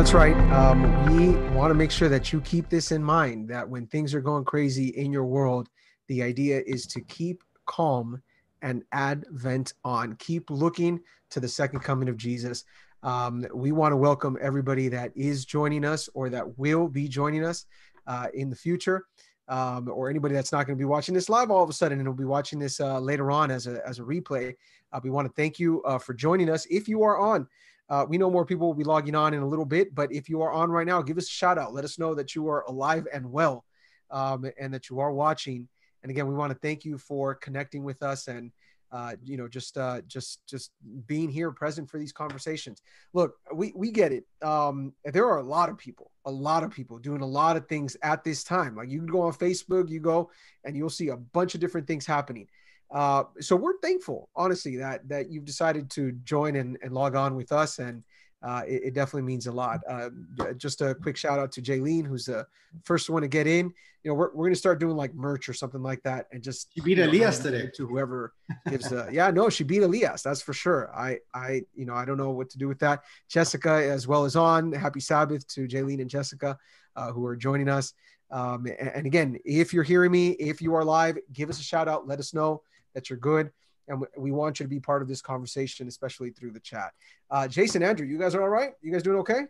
that's right. Um, we want to make sure that you keep this in mind that when things are going crazy in your world, the idea is to keep calm and advent on. Keep looking to the second coming of Jesus. Um, we want to welcome everybody that is joining us or that will be joining us uh, in the future, um, or anybody that's not going to be watching this live all of a sudden and will be watching this uh, later on as a, as a replay. Uh, we want to thank you uh, for joining us. If you are on, uh, we know more people will be logging on in a little bit, but if you are on right now, give us a shout out. Let us know that you are alive and well um, and that you are watching. And again, we want to thank you for connecting with us and uh, you know, just uh, just just being here, present for these conversations. Look, we we get it. Um, there are a lot of people, a lot of people doing a lot of things at this time. Like you can go on Facebook, you go, and you'll see a bunch of different things happening. Uh, so we're thankful, honestly, that that you've decided to join and, and log on with us, and uh, it, it, definitely means a lot. Uh, just a quick shout out to Jaylene, who's the first one to get in. You know, we're, we're gonna start doing like merch or something like that, and just she beat you know, Elias today to whoever gives the yeah no she beat Elias that's for sure. I I you know I don't know what to do with that. Jessica as well as on. Happy Sabbath to Jaylene and Jessica uh, who are joining us. Um, and, and again, if you're hearing me, if you are live, give us a shout out. Let us know that you're good and we want you to be part of this conversation, especially through the chat. Uh, Jason, Andrew, you guys are all right? You guys doing okay?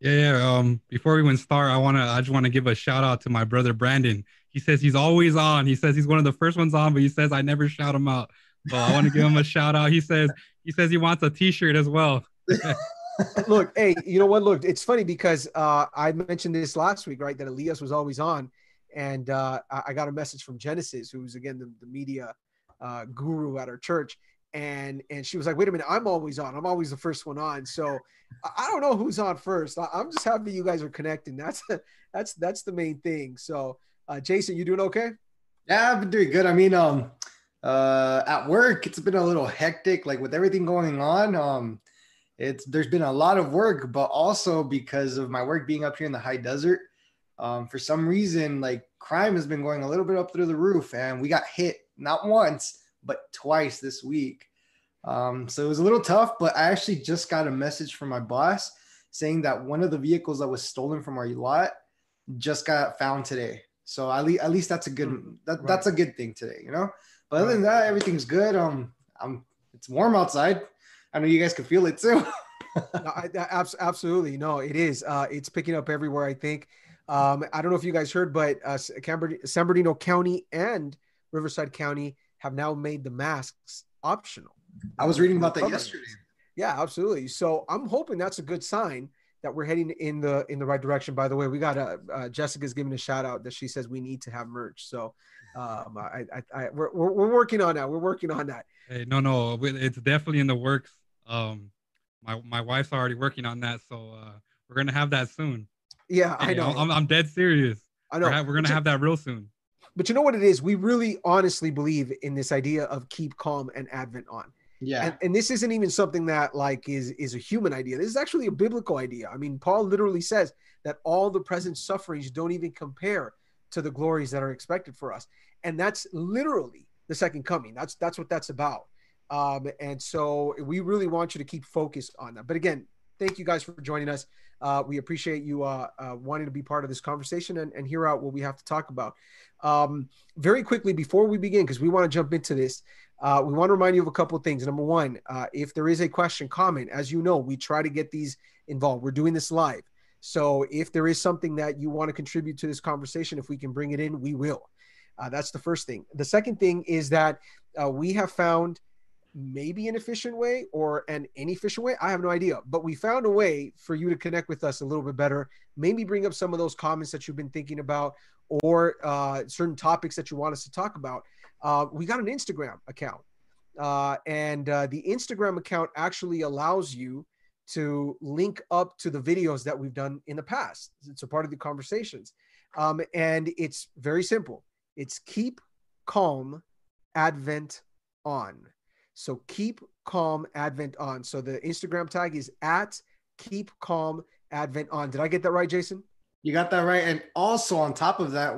Yeah, yeah. Um, before we even start, I wanna, I just want to give a shout out to my brother Brandon. He says he's always on. He says he's one of the first ones on, but he says I never shout him out. So I want to give him a shout out. He says he says he wants a T-shirt as well. Look, hey, you know what? Look, it's funny because uh, I mentioned this last week, right? That Elias was always on, and uh, I got a message from Genesis, who's again the, the media uh, guru at our church. And and she was like wait a minute i'm always on. I'm always the first one on. So i don't know who's on first. I'm just happy you guys are connecting. That's that's that's the main thing. So uh, jason you doing okay? Yeah i've been doing good. I mean um uh at work it's been a little hectic like with everything going on. Um it's there's been a lot of work but also because of my work being up here in the high desert um for some reason like crime has been going a little bit up through the roof and we got hit not once, but twice this week. Um, so it was a little tough, but I actually just got a message from my boss saying that one of the vehicles that was stolen from our lot just got found today. So at least, at least that's a good hmm. that, right. that's a good thing today, you know. But other than that, everything's good. Um, I'm it's warm outside. I know you guys can feel it too. no, I, absolutely, no, it is. Uh, it's picking up everywhere. I think. Um, I don't know if you guys heard, but uh, San Bernardino County and Riverside County have now made the masks optional. I was reading about that yesterday. Yeah, absolutely. So I'm hoping that's a good sign that we're heading in the in the right direction. By the way, we got a uh, Jessica's giving a shout out that she says we need to have merch. So um, I, I, I we're, we're, we're working on that. We're working on that. Hey, no, no, it's definitely in the works. Um, my my wife's already working on that, so uh, we're gonna have that soon. Yeah, hey, I know. I'm, I'm dead serious. I know. We're, we're gonna have that real soon. But you know what it is? We really honestly believe in this idea of keep calm and advent on. Yeah. And, and, this isn't even something that like is is a human idea. This is actually a biblical idea. I mean, Paul literally says that all the present sufferings don't even compare to the glories that are expected for us. And that's literally the second coming. That's that's what that's about. Um, and so we really want you to keep focused on that. But again, thank you guys for joining us. Uh, we appreciate you uh, uh, wanting to be part of this conversation and, and hear out what we have to talk about. Um, very quickly, before we begin, because we want to jump into this, uh, we want to remind you of a couple of things. Number one, uh, if there is a question, comment, as you know, we try to get these involved. We're doing this live. So if there is something that you want to contribute to this conversation, if we can bring it in, we will. Uh, that's the first thing. The second thing is that uh, we have found maybe an efficient way or an inefficient way. I have no idea, but we found a way for you to connect with us a little bit better. Maybe bring up some of those comments that you've been thinking about or uh, certain topics that you want us to talk about. Uh, we got an Instagram account, uh, and uh, the Instagram account actually allows you to link up to the videos that we've done in the past. It's a part of the conversations, um, and it's very simple. It's keep calm, Advent on. So keep calm, Advent on. So the Instagram tag is at keep calm, Advent on. Did I get that right, Jason? You got that right. And also on top of that,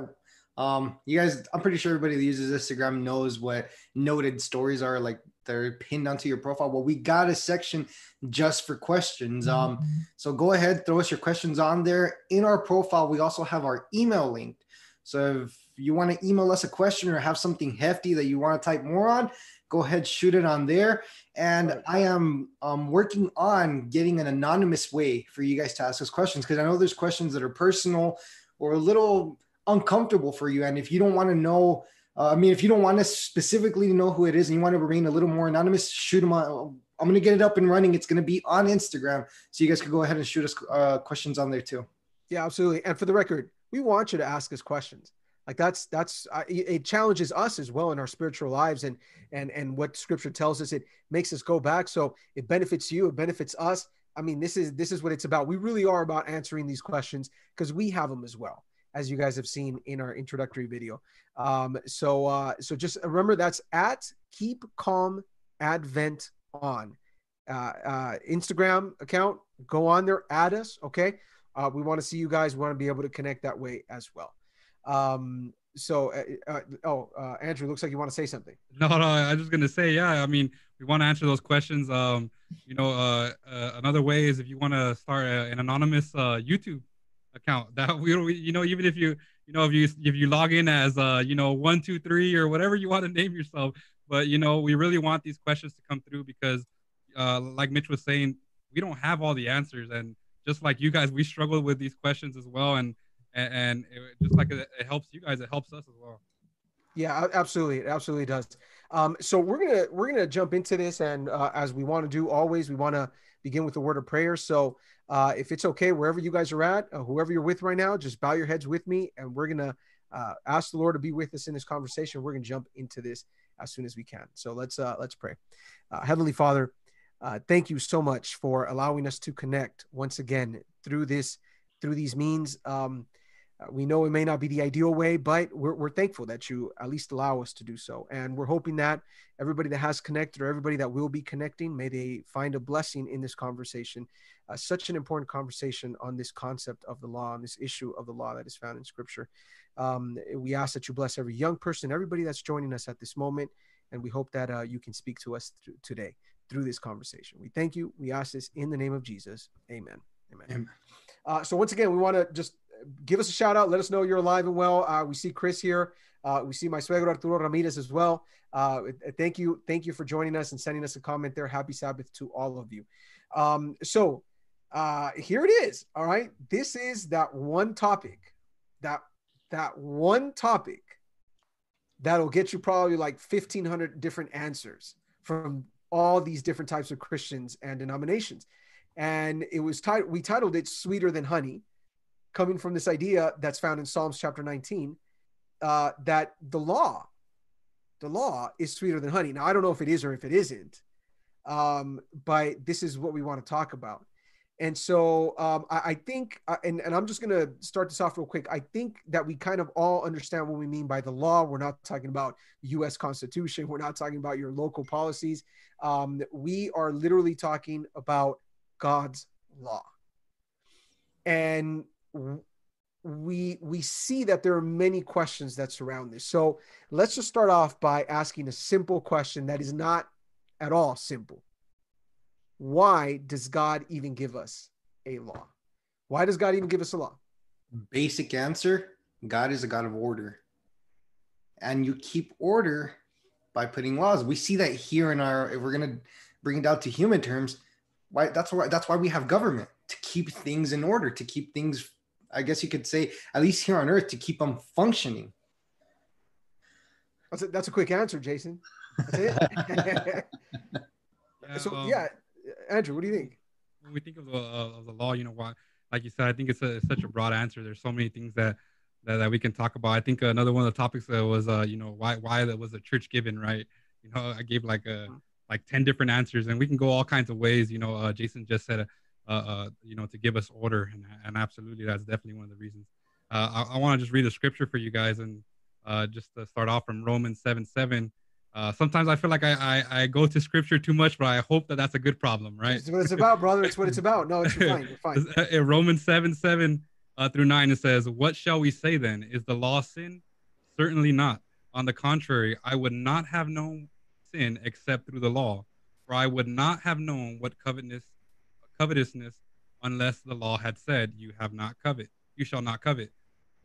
Um, you guys, I'm pretty sure everybody that uses Instagram knows what noted stories are like. They're pinned onto your profile. Well, we got a section just for questions. Um, so go ahead, throw us your questions on there. In our profile, we also have our email linked. So if you want to email us a question or have something hefty that you want to type more on, go ahead, shoot it on there. And I am um, working on getting an anonymous way for you guys to ask us questions because I know there's questions that are personal or a little uncomfortable for you. And if you don't want to know, uh, I mean, if you don't want to specifically know who it is and you want to remain a little more anonymous, shoot them on. I'm going to get it up and running. It's going to be on Instagram. So you guys can go ahead and shoot us uh, questions on there too. Yeah, absolutely. And for the record, we want you to ask us questions like that's that's uh, it challenges us as well in our spiritual lives and and and what scripture tells us it makes us go back. So it benefits you it benefits us. I mean this is this is what it's about. We really are about answering these questions because we have them as well as you guys have seen in our introductory video. Um so uh so just remember that's at keep calm advent on. Uh, uh instagram account go on there add us okay? Uh we want to see you guys we want to be able to connect that way as well um, so, uh, uh, oh, uh, Andrew, looks like you want to say something. No, no, I was just gonna say, yeah. I mean, we want to answer those questions. Um, you know, uh, uh another way is if you want to start a, an anonymous uh, YouTube account. That we, you know, even if you, you know, if you if you log in as, uh, you know, one, two, three, or whatever you want to name yourself, but you know, we really want these questions to come through because, uh, like Mitch was saying, we don't have all the answers, and just like you guys, we struggle with these questions as well, and and, it, just like it, helps you guys, it helps us as well. Yeah, absolutely, it absolutely does. Um, so we're gonna we're gonna jump into this, and uh, as we want to do always, we want to begin with a word of prayer. So uh, if it's okay, wherever you guys are at, uh, whoever you're with right now, just bow your heads with me, and we're gonna uh, ask the Lord to be with us in this conversation. We're gonna jump into this as soon as we can. So let's uh, let's pray. Uh, Heavenly Father, thank you so much for allowing us to connect once again through this through these means. Um, we know it may not be the ideal way, but we're, we're thankful that you at least allow us to do so. And we're hoping that everybody that has connected or everybody that will be connecting, may they find a blessing in this conversation. Uh, such an important conversation on this concept of the law, on this issue of the law that is found in Scripture. Um, we ask that you bless every young person, everybody that's joining us at this moment. And we hope that uh, you can speak to us th- today through this conversation. We thank you. We ask this in the name of Jesus. Amen. Amen. Amen. Uh, so once again, we want to just give us a shout out. Let us know you're alive and well. Uh, we see Chris here. Uh, we see my suegro Arturo Ramirez as well. Uh, thank you, thank you for joining us and sending us a comment there. Happy Sabbath to all of you. Um, so uh, here it is. All right, this is that one topic, that that one topic that'll get you probably like 1500 different answers from all these different types of Christians and denominations. And it was titled, we titled it Sweeter Than Honey coming from this idea that's found in Psalms chapter 19 uh, that the law, the law is sweeter than honey. Now, I don't know if it is or if it isn't, um, but this is what we want to talk about. And so um, I, I, think, uh, and, and I'm just going to start this off real quick. I think that we kind of all understand what we mean by the law. We're not talking about U.S. Constitution. We're not talking about your local policies. Um, we are literally talking about God's law. And we we see that there are many questions that surround this. So let's just start off by asking a simple question that is not at all simple. Why does God even give us a law? Why does God even give us a law? Basic answer God is a God of order. And you keep order by putting laws. We see that here in our, if we're going to bring it down to human terms, why that's why that's why we have government to keep things in order, to keep things I guess you could say, at least here on Earth, to keep them functioning. That's a, that's a quick answer, Jason. That's it. yeah, so um, yeah, Andrew, what do you think? When we think of the, uh, of the law, you know, why, like you said, I think it's, a, it's such a broad answer. There's so many things that that, that we can talk about. I think another one of the topics uh, was, uh, you know, why why that was the church given, right? You know, I gave like a like ten different answers, and we can go all kinds of ways. You know, uh, Jason just said uh, uh, you know, to give us order. And, and absolutely, that's definitely one of the reasons. Uh, I, I want to just read a scripture for you guys and uh, just to start off from Romans 7 7. Uh, sometimes I feel like I, I, I go to scripture too much, but I hope that that's a good problem, right? It's what it's about, brother. It's what it's about. No, it's fine. You're fine. In Romans 7 7 uh, through 9, it says, What shall we say then? Is the law sin? Certainly not. On the contrary, I would not have known sin except through the law, for I would not have known what covetousness, covetousness unless the law had said, "You have not covet, you shall not covet."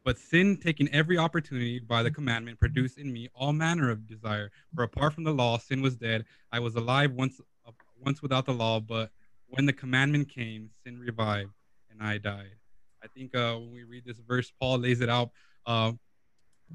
But sin, taking every opportunity by the commandment, produced in me all manner of desire. For apart from the law, sin was dead. I was alive once, once without the law, but when the commandment came, sin revived, and I died. I think uh, when we read this verse, Paul lays it out uh,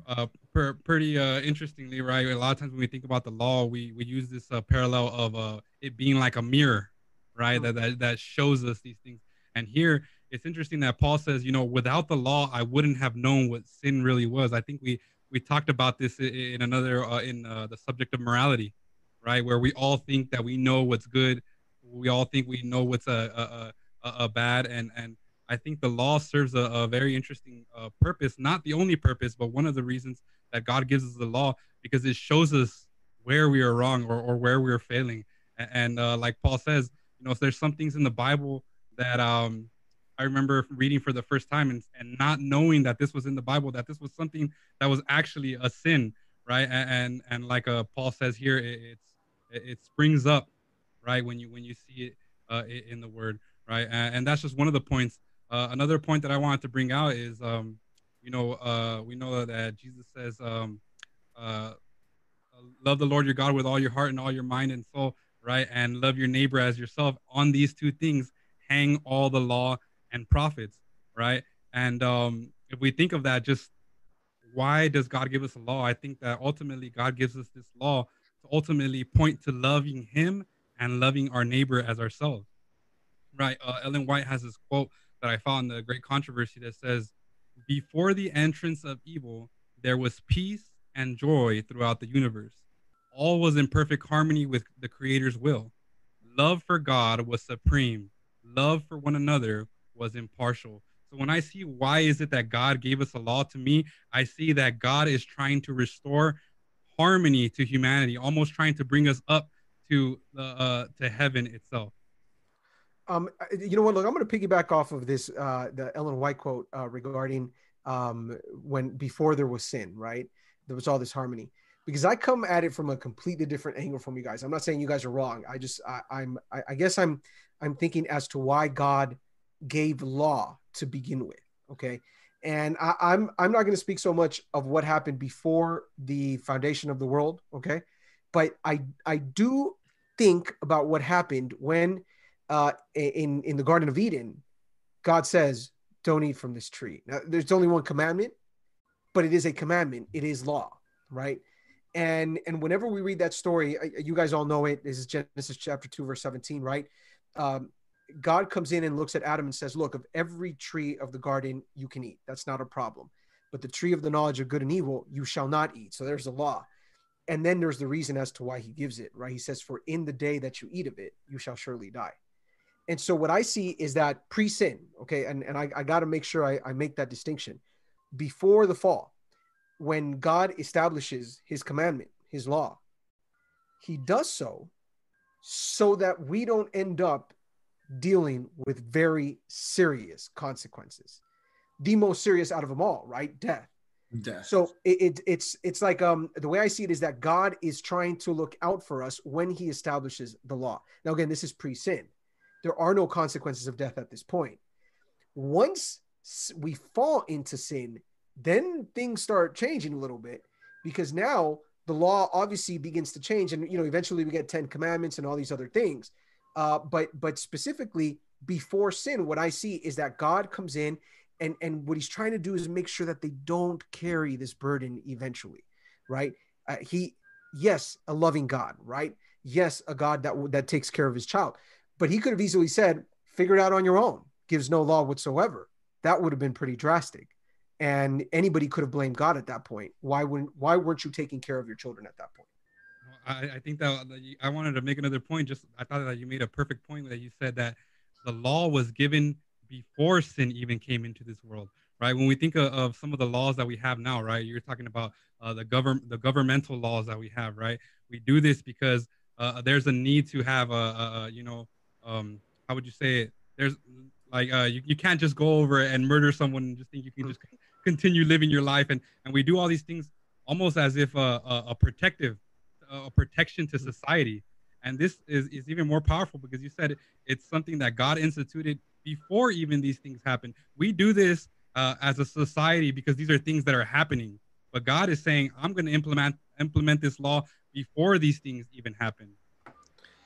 uh, per, pretty uh, interestingly, right? A lot of times when we think about the law, we we use this uh, parallel of uh, it being like a mirror, right? Mm-hmm. That, that that shows us these things. And here, it's interesting that Paul says, you know, without the law, I wouldn't have known what sin really was. I think we we talked about this in another uh, in uh, the subject of morality, right? Where we all think that we know what's good, we all think we know what's a a, a, a bad, and and I think the law serves a, a very interesting uh, purpose, not the only purpose, but one of the reasons that God gives us the law because it shows us where we are wrong or, or where we are failing. And, and uh, like Paul says, you know, if there's some things in the Bible that um, I remember reading for the first time and, and not knowing that this was in the Bible, that this was something that was actually a sin, right? And and, and like uh, Paul says here, it, it's it springs up, right, when you when you see it uh, in the Word, right? And, and that's just one of the points uh, another point that I wanted to bring out is, um, you know, uh, we know that Jesus says, um, uh, love the Lord your God with all your heart and all your mind and soul, right? And love your neighbor as yourself. On these two things hang all the law and prophets, right? And um, if we think of that, just why does God give us a law? I think that ultimately God gives us this law to ultimately point to loving Him and loving our neighbor as ourselves, right? Uh, Ellen White has this quote that I found in the great controversy that says, Before the entrance of evil, there was peace and joy throughout the universe. All was in perfect harmony with the Creator's will. Love for God was supreme. Love for one another was impartial. So when I see why is it that God gave us a law to me, I see that God is trying to restore harmony to humanity, almost trying to bring us up to the uh, to heaven itself. Um, you know what? Look, I'm going to piggyback off of this, uh, the Ellen White quote uh, regarding um, when before there was sin, right? There was all this harmony because I come at it from a completely different angle from you guys. I'm not saying you guys are wrong. I just, I, I'm, I, I guess I'm, I'm thinking as to why God gave law to begin with. Okay. And I, I'm, I'm not going to speak so much of what happened before the foundation of the world. Okay. But I, I do think about what happened when uh, in in the Garden of Eden, God says, "Don't eat from this tree." Now, there's only one commandment, but it is a commandment. It is law, right? And and whenever we read that story, you guys all know it. This is Genesis chapter two, verse seventeen, right? Um, God comes in and looks at Adam and says, "Look, of every tree of the garden you can eat. That's not a problem. But the tree of the knowledge of good and evil you shall not eat." So there's a law. And then there's the reason as to why he gives it, right? He says, "For in the day that you eat of it, you shall surely die." And so what I see is that pre-sin, okay, and, and I, I got to make sure I, I make that distinction. Before the fall, when God establishes his commandment, his law, he does so so that we don't end up dealing with very serious consequences. The most serious out of them all, right? Death. Death. So it, it, it's it's like um the way I see it is that God is trying to look out for us when he establishes the law. Now again, this is pre-sin there are no consequences of death at this point. Once we fall into sin, then things start changing a little bit because now the law obviously begins to change, and you know eventually we get Ten Commandments and all these other things. Uh, but but specifically before sin, what I see is that God comes in and and what He's trying to do is make sure that they don't carry this burden eventually, right? Uh, he yes, a loving God, right? Yes, a God that that takes care of His child, but he could have easily said, figure it out on your own, gives no law whatsoever. That would have been pretty drastic. And anybody could have blamed God at that point. Why wouldn't why weren't you taking care of your children at that point? I, I think that I wanted to make another point. Just I thought that you made a perfect point that you said that the law was given before sin even came into this world right when we think of, of, some of the laws that we have now right you're talking about uh, the government the governmental laws that we have right we do this because uh, there's a need to have a, a, a, you know um how would you say it there's like uh you, you can't just go over and murder someone and just think you can just continue living your life and and we do all these things almost as if a, a, a protective, a protection to society. And this is, is even more powerful because you said it's something that God instituted before even these things happen. We do this uh, as a society because these are things that are happening. But God is saying, I'm going to implement implement this law before these things even happen.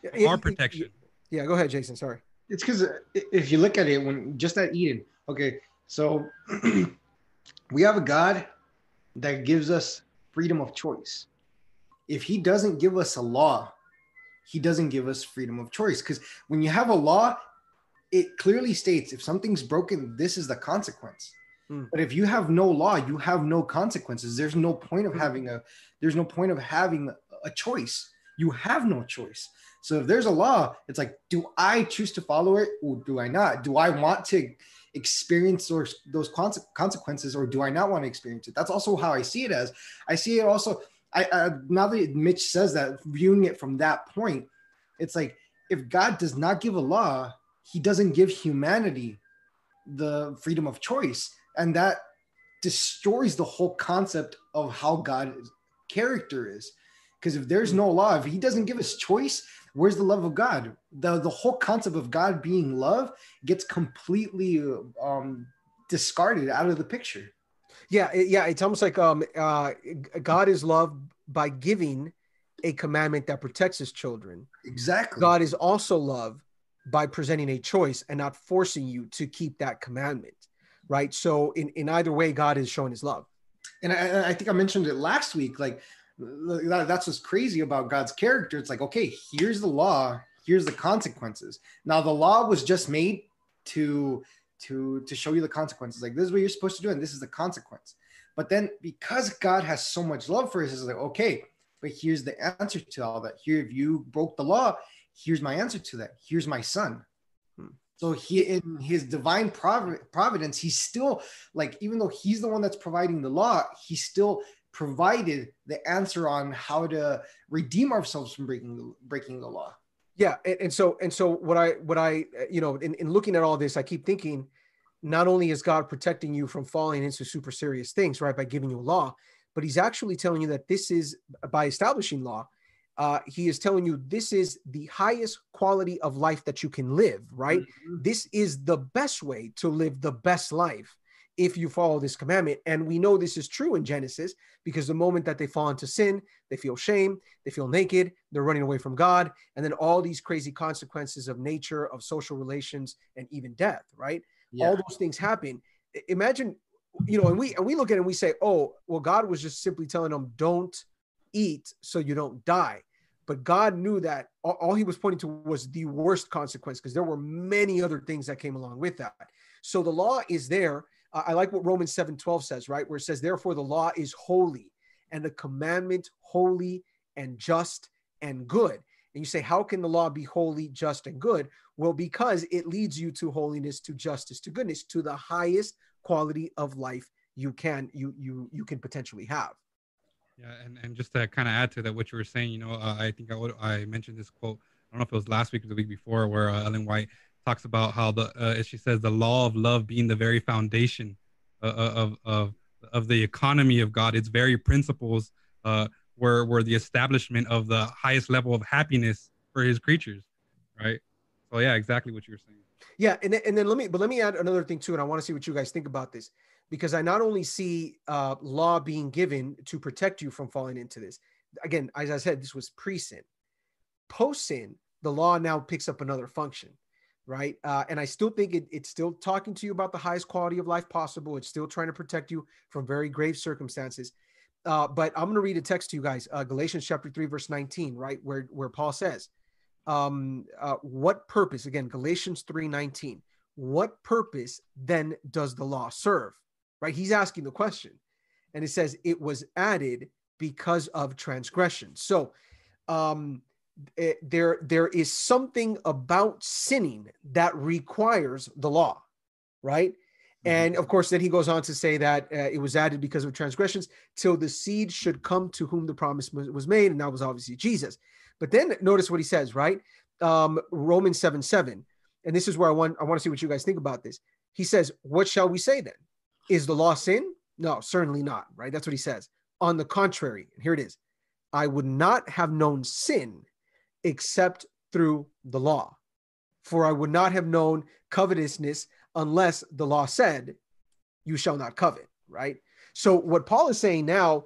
Yeah, Our it- protection. Yeah, go ahead, Jason. Sorry. it's because uh, if you look at it when just at eden okay so we have a god that gives us freedom of choice. If he doesn't give us a law he doesn't give us freedom of choice. Because when you have a law it clearly states if something's broken this is the consequence. Hmm. but if you have no law you have no consequences. There's no point of having a there's no point of having a choice. You have no choice. So if there's a law, it's like, do I choose to follow it or do I not? Do I want to experience those those consequences or do I not want to experience it? That's also how I see it as. I see it also. I, I now that Mitch says that, viewing it from that point, it's like if God does not give a law, He doesn't give humanity the freedom of choice, and that destroys the whole concept of how God's character is. Because if there's no love, if He doesn't give us choice, where's the love of God? The the whole concept of God being love gets completely um, discarded out of the picture. Yeah, it- yeah. It's almost like um, uh, God is love by giving a commandment that protects His children. Exactly. God is also love by presenting a choice and not forcing you to keep that commandment, right? So in in either way, God is showing His love. and I, I think I mentioned it last week. Like that, that's what's crazy about God's character. It's like, okay, here's the law, here's the consequences. Now the law was just made to to to show you the consequences. Like this is what you're supposed to do, and this is the consequence. But then because God has so much love for us, it's like, okay, but here's the answer to all that. Here, if you broke the law, here's my answer to that. Here's my son. Hmm. So he in his divine providence, he's still like, even though he's the one that's providing the law, he still provided the answer on how to redeem ourselves from breaking the, breaking the law. Yeah, and, and so and so what I what I you know in, in looking at all this, I keep thinking, not only is God protecting you from falling into super serious things, right, by giving you a law, but He's actually telling you that this is by establishing law. Uh, he is telling you this is the highest quality of life that you can live, right? This is the best way to live the best life if you follow this commandment. And we know this is true in Genesis because the moment that they fall into sin, they feel shame, they feel naked, they're running away from God, and then all these crazy consequences of nature, of social relations, and even death, right? Yeah. All those things happen. Imagine, you know, and we and we look at it and we say, oh, well, God was just simply telling them, don't eat so you don't die. But God knew that all, all he was pointing to was the worst consequence because there were many other things that came along with that. So the law is there. I like what Romans 7 12 says, right? Where it says, therefore, the law is holy and the commandment holy and just and good. And you say, how can the law be holy, just, and good? Well, because it leads you to holiness, to justice, to goodness, to the highest quality of life you can you you you can potentially have. Yeah, and, and just to kind of add to that, what you were saying, you know, uh, I think I would I mentioned this quote. I don't know if it was last week or the week before, where uh, Ellen White talks about how the uh, she says the law of love being the very foundation uh, of of of the economy of God. Its very principles uh, were were the establishment of the highest level of happiness for His creatures, right? So yeah, exactly what you were saying. Yeah, and and then let me but let me add another thing too, and I want to see what you guys think about this because I not only see uh, law being given to protect you from falling into this. Again, as I said, this was pre-sin. Post-sin, the law now picks up another function, right? Uh, and I still think it, it's still talking to you about the highest quality of life possible. It's still trying to protect you from very grave circumstances. Uh, but I'm going to read a text to you guys, uh, Galatians chapter three, verse 19, right, where where Paul says, um, uh, "What purpose?" Again, Galatians three, 19. What purpose then does the law serve? Right? He's asking the question, and it says it was added because of transgression. So, um, eh, there there is something about sinning that requires the law, right? And of course, then he goes on to say that uh, it was added because of transgressions till the seed should come to whom the promise was made. And that was obviously Jesus. But then notice what he says, right? Um, Romans 7 7. And this is where I want, I want to see what you guys think about this. He says, What shall we say then? Is the law sin? No, certainly not, right? That's what he says. On the contrary, and here it is I would not have known sin except through the law. For I would not have known covetousness unless the law said, You shall not covet, right? So, what Paul is saying now,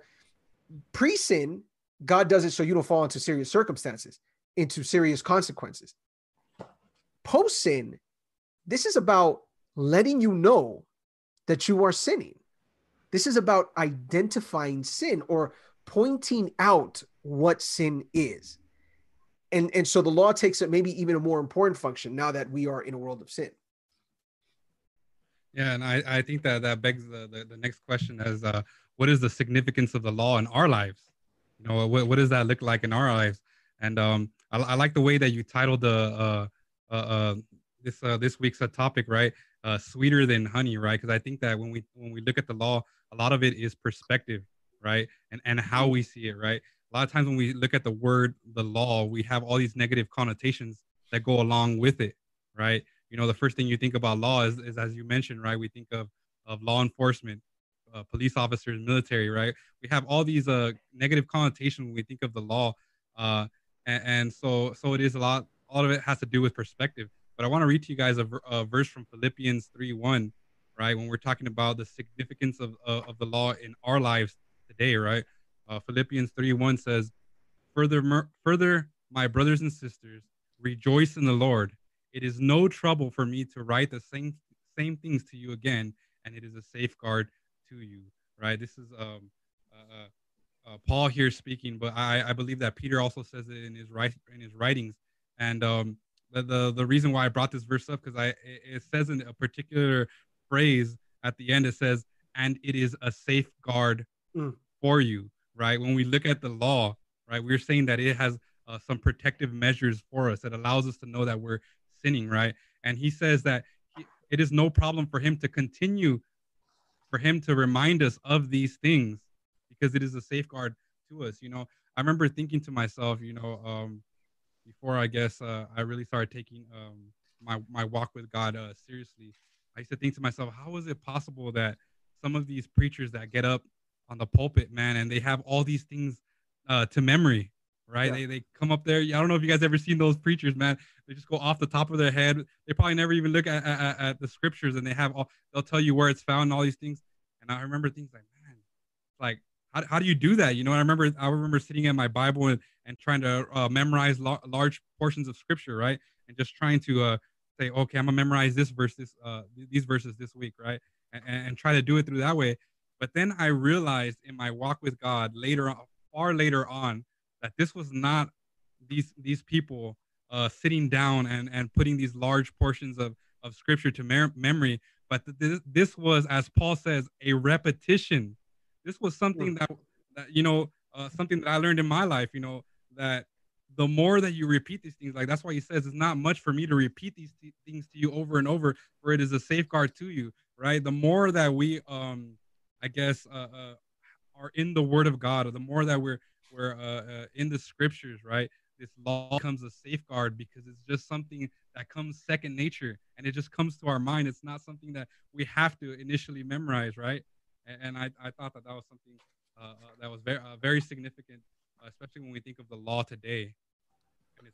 pre sin, God does it so you don't fall into serious circumstances, into serious consequences. Post sin, this is about letting you know that you are sinning. This is about identifying sin or pointing out what sin is. And, and so the law takes it maybe even a more important function now that we are in a world of sin. Yeah, and I, I think that that begs the, the, the next question as uh, what is the significance of the law in our lives? You know, what, what does that look like in our lives? And um, I, I like the way that you titled the uh, uh, uh, this uh, this week's uh, topic, right? Uh, sweeter than honey, right? Because I think that when we when we look at the law, a lot of it is perspective, right? And and how we see it, right? A lot of times when we look at the word the law, we have all these negative connotations that go along with it, right? You know, the first thing you think about law is, is as you mentioned, right? We think of of law enforcement, uh, police officers, military, right? We have all these uh, negative connotations when we think of the law, uh, and, and so so it is a lot. All of it has to do with perspective. But I want to read to you guys a, a verse from Philippians 3 1, right? When we're talking about the significance of, of, of the law in our lives today, right? Uh, Philippians 3 1 says, further, further, my brothers and sisters, rejoice in the Lord. It is no trouble for me to write the same same things to you again, and it is a safeguard to you, right? This is um, uh, uh, uh Paul here speaking, but I, I believe that Peter also says it in his write, in his writings, and um, the, the, the reason why I brought this verse up because I it says in a particular phrase at the end it says and it is a safeguard mm. for you right? When we look at the law right we're saying that it has uh, some protective measures for us. That allows us to know that we're sinning right? And he says that it is no problem for him to continue for him to remind us of these things because it is a safeguard to us you know? I remember thinking to myself you know um before I guess uh, I really started taking um, my my walk with God uh, seriously, I used to think to myself, how is it possible that some of these preachers that get up on the pulpit, man, and they have all these things uh, to memory, right? Yeah. They, they come up there. I don't know if you guys ever seen those preachers, man. They just go off the top of their head. They probably never even look at, at, at the scriptures, and they have all. They'll tell you where it's found and all these things. And I remember things like, man, like how, how do you do that? You know, I remember I remember sitting at my Bible and, and trying to uh, memorize lo- large portions of scripture, right? And just trying to uh, say, okay, I'm gonna memorize this verse, this uh, these verses this week, right? And, and try to do it through that way. But then I realized in my walk with God later, on, far later on, that this was not these these people uh, sitting down and and putting these large portions of of scripture to mer- memory, but th- this was, as Paul says, a repetition this was something that, that you know, uh, something that I learned in my life. You know, that the more that you repeat these things, like that's why he says it's not much for me to repeat these th- things to you over and over, for it is a safeguard to you, right? The more that we, um, I guess, uh, uh, are in the Word of God, or the more that we're we're uh, uh, in the Scriptures, right? This law becomes a safeguard because it's just something that comes second nature, and it just comes to our mind. It's not something that we have to initially memorize, right? and I, I thought that that was something uh, uh, that was very uh, very significant, uh, especially when we think of the law today.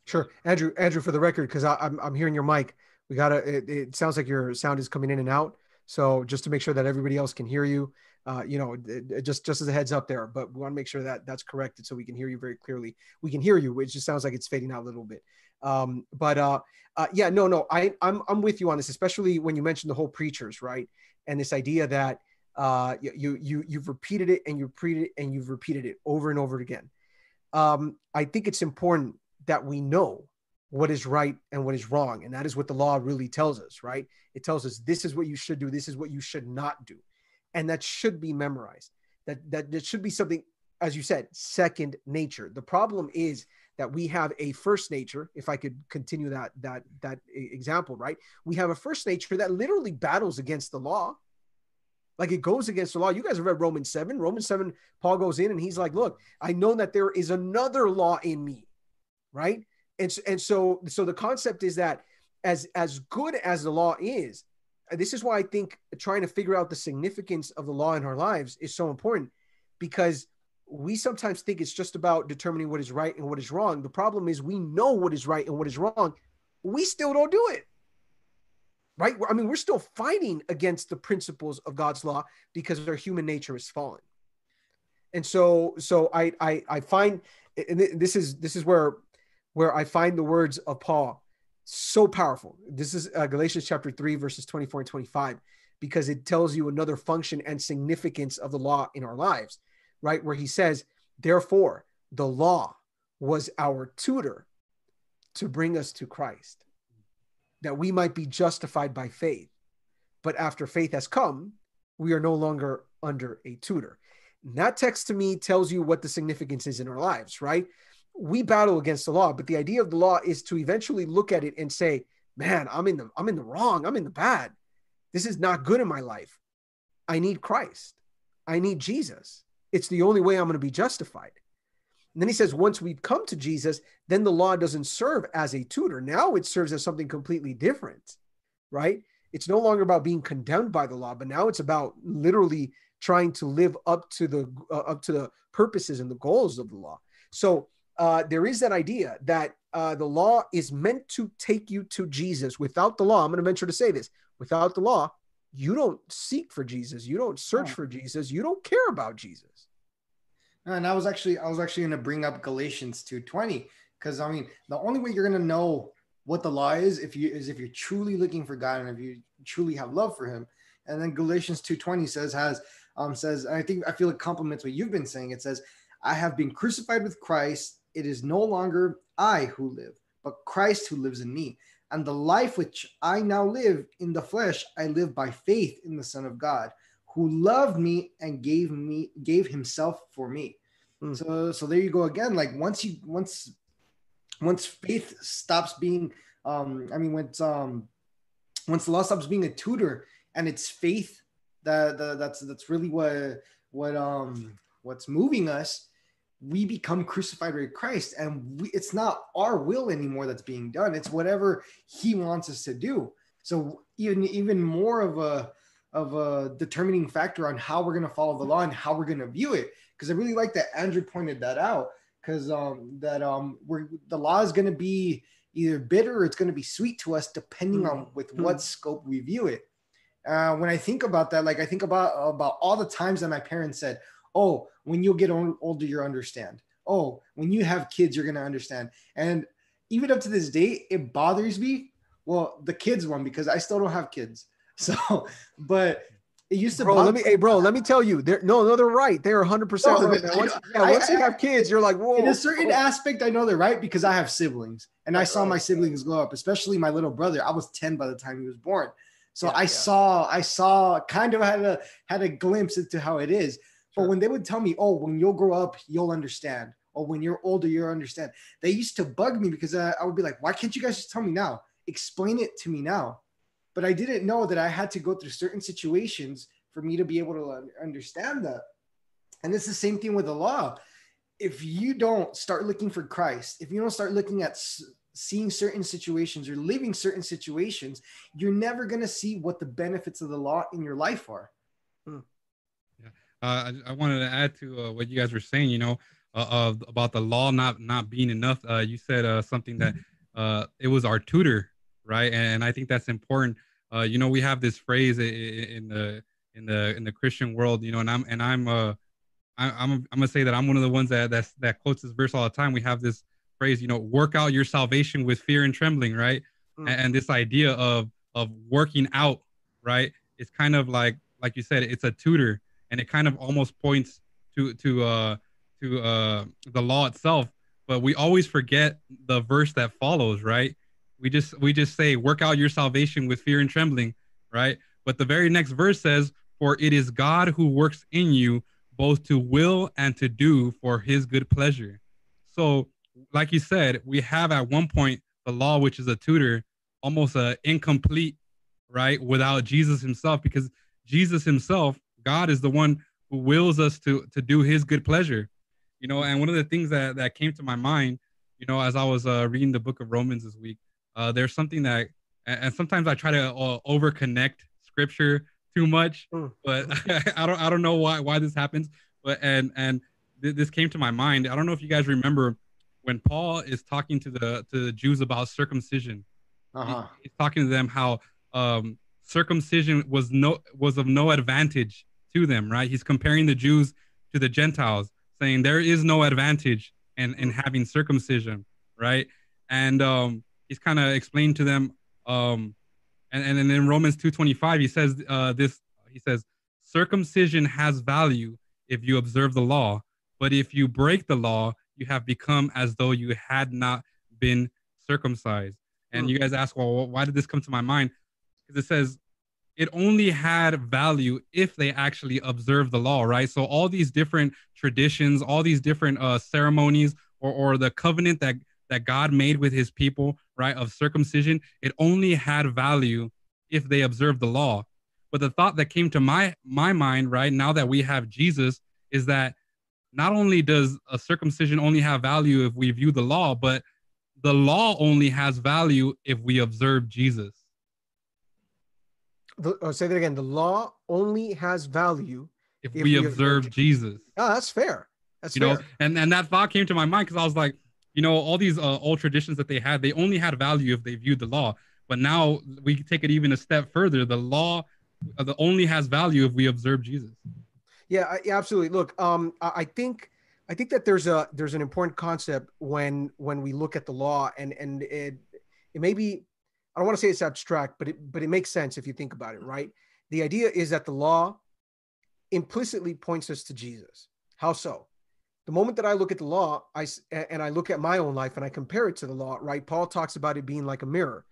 Sure, Andrew. Andrew, for the record, because I'm I'm hearing your mic. We gotta. It, it, sounds like your sound is coming in and out. So just to make sure that everybody else can hear you, uh, you know, just just as a heads up there. But we want to make sure that that's corrected so we can hear you very clearly. We can hear you. It just sounds like it's fading out a little bit. Um, but uh, uh, yeah, no, no, I I'm I'm with you on this, especially when you mentioned the whole preachers, right? And this idea that uh, you you you've repeated it and you repeated it and you've repeated it over and over again. Um, I think it's important that we know what is right and what is wrong, and that is what the law really tells us. Right? It tells us this is what you should do, this is what you should not do, and that should be memorized. That that it should be something, as you said, second nature. The problem is that we have a first nature if i could continue that that that example right we have a first nature that literally battles against the law like it goes against the law. You guys have read Romans 7. Romans 7, Paul goes in and he's like, look, I know that there is another law in me. Right. And, and so, so the concept is that as, as good as the law is, this is why I think trying to figure out the significance of the law in our lives is so important because we sometimes think it's just about determining what is right and what is wrong. The problem is we know what is right and what is wrong. We still don't do it. Right? I mean, we're still fighting against the principles of God's law because our human nature is fallen. And so so I I I find and this is this is where where I find the words of Paul so powerful. This is uh, Galatians chapter 3 verses 24 and 25 because it tells you another function and significance of the law in our lives right? Where he says, Therefore, the law was our tutor to bring us to Christ, that we might be justified by faith. But after faith has come, we are no longer under a tutor. And that text to me tells you what the significance is in our lives, right? We battle against the law, but the idea of the law is to eventually look at it and say, man, I'm in the I'm in the wrong, I'm in the bad. This is not good in my life. I need Christ. I need Jesus. It's the only way I'm going to be justified. And then he says, once we've come to Jesus, then the law doesn't serve as a tutor. Now it serves as something completely different, right? It's no longer about being condemned by the law, but now it's about literally trying to live up to the uh, up to the purposes and the goals of the law. So uh, there is that idea that uh, the law is meant to take you to Jesus. Without the law, I'm going to venture to say this: without the law, you don't seek for Jesus, you don't search for Jesus, you don't care about Jesus. And I was actually I was actually going to bring up Galatians 2:20 because I mean the only way you're going to know what the law is if you is if you're truly looking for God and if you truly have love for Him. And then Galatians 2:20 says has um says I think I feel it complements what you've been saying. It says, "I have been crucified with Christ. It is no longer I who live, but Christ who lives in me." And the life which I now live in the flesh, I live by faith in the Son of God, who loved me and gave me gave himself for me. Mm. So so there you go again. Like once you once once faith stops being um I mean once um once the law stops being a tutor and it's faith that, that that's that's really what what um what's moving us we become crucified with Christ and we, it's not our will anymore that's being done. It's whatever he wants us to do. So even even more of a of a determining factor on how we're going to follow the law and how we're going to view it. Because I really like that Andrew pointed that out. Because um that um we're the law is going to be either bitter or it's going to be sweet to us depending mm-hmm. on with mm-hmm. what scope we view it. Uh, when I think about that like I think about about all the times that my parents said oh when you'll get older you'll understand. Oh when you have kids you're going to understand. And even up to this day it bothers me. Well the kids one because i still don't have kids. So but it used to bro let me hey bro let me tell you they're no no they're right. They're 100 percent right once, yeah, once I, you have kids you're like whoa in a certain aspect i know they're right because i have siblings. And i saw my siblings grow up especially my little brother. I was 10 by the time he was born. So yeah, i yeah. saw i saw kind of had a had a glimpse into how it is but when they would tell me, oh, when you'll grow up, you'll understand. Or when you're older, you'll understand. They used to bug me because I, I would be like, why can't you guys just tell me now? Explain it to me now. But I didn't know that I had to go through certain situations for me to be able to understand that. And it's the same thing with the law. If you don't start looking for Christ, if you don't start looking at seeing certain situations or living certain situations, you're never going to see what the benefits of the law in your life are. Hmm. Uh, I, I, wanted to add to uh, what you guys were saying. You know, uh, about the law not not being enough. Uh, you said uh, something that uh, it was our tutor, right? And I think that's important. you know, we have this phrase in the in the in the Christian world. You know, and I'm and I'm uh, I, I'm I'm gonna say that I'm one of the ones that that's, that quotes this verse all the time. We have this phrase, you know, work out your salvation with fear and trembling, right? Mm. And, and this idea of of working out, right? It's kind of like like you said, it's a tutor and it kind of almost points to to uh to uh the law itself. But we always forget the verse that follows right? We just we just say work out your salvation with fear and trembling right? But the very next verse says for it is god who works in you both to will and to do for his good pleasure. So like you said we have at one point the law which is a tutor almost a incomplete right without jesus himself because jesus himself God is the one who wills us to to do His good pleasure. You know, and one of the things that that came to my mind, you know, as I was uh, reading the book of Romans this week, uh, there's something that, and sometimes I try to uh, over connect Scripture too much, mm. but I don't I don't know why why this happens. But and and th- this came to my mind. I don't know if you guys remember when Paul is talking to the to the Jews about circumcision. Uh-huh. He- he's talking to them how um, circumcision was no was of no advantage to them. Right? He's comparing the Jews to the Gentiles, saying there is no advantage in in having circumcision. Right? And um, he's kind of explained to them. Um, and and then in Romans two twenty five, he says uh, this. He says circumcision has value if you observe the law, but if you break the law, you have become as though you had not been circumcised. And Hmm. you guys ask, well, why did this come to my mind? Because it says it only had value if they actually observed the law, right? So all these different traditions, all these different uh, ceremonies, or or the covenant that that God made with His people, right, of circumcision, it only had value if they observed the law. But the thought that came to my my mind, right, now that we have Jesus, is that not only does a circumcision only have value if we view the law, but the law only has value if we observe Jesus. The, oh, say that again. The law only has value. If, If we we observe observe Jesus. Oh, that's fair. That's you fair. know and and that thought came to my mind because i was like you know all these uh, old traditions that they had they only had value if they viewed the law but now we take it even a step further the law uh, the only has value if we observe jesus Yeah, I, absolutely. Look, um, I, I think I think that there's a there's an important concept when when we look at the law, and and it it may be I don't want to say it's abstract, but it but it makes sense if you think about it, right? The idea is that the law implicitly points us to Jesus. How so? The moment that I look at the law, I and I look at my own life and I compare it to the law, right? Paul talks about it being like a mirror,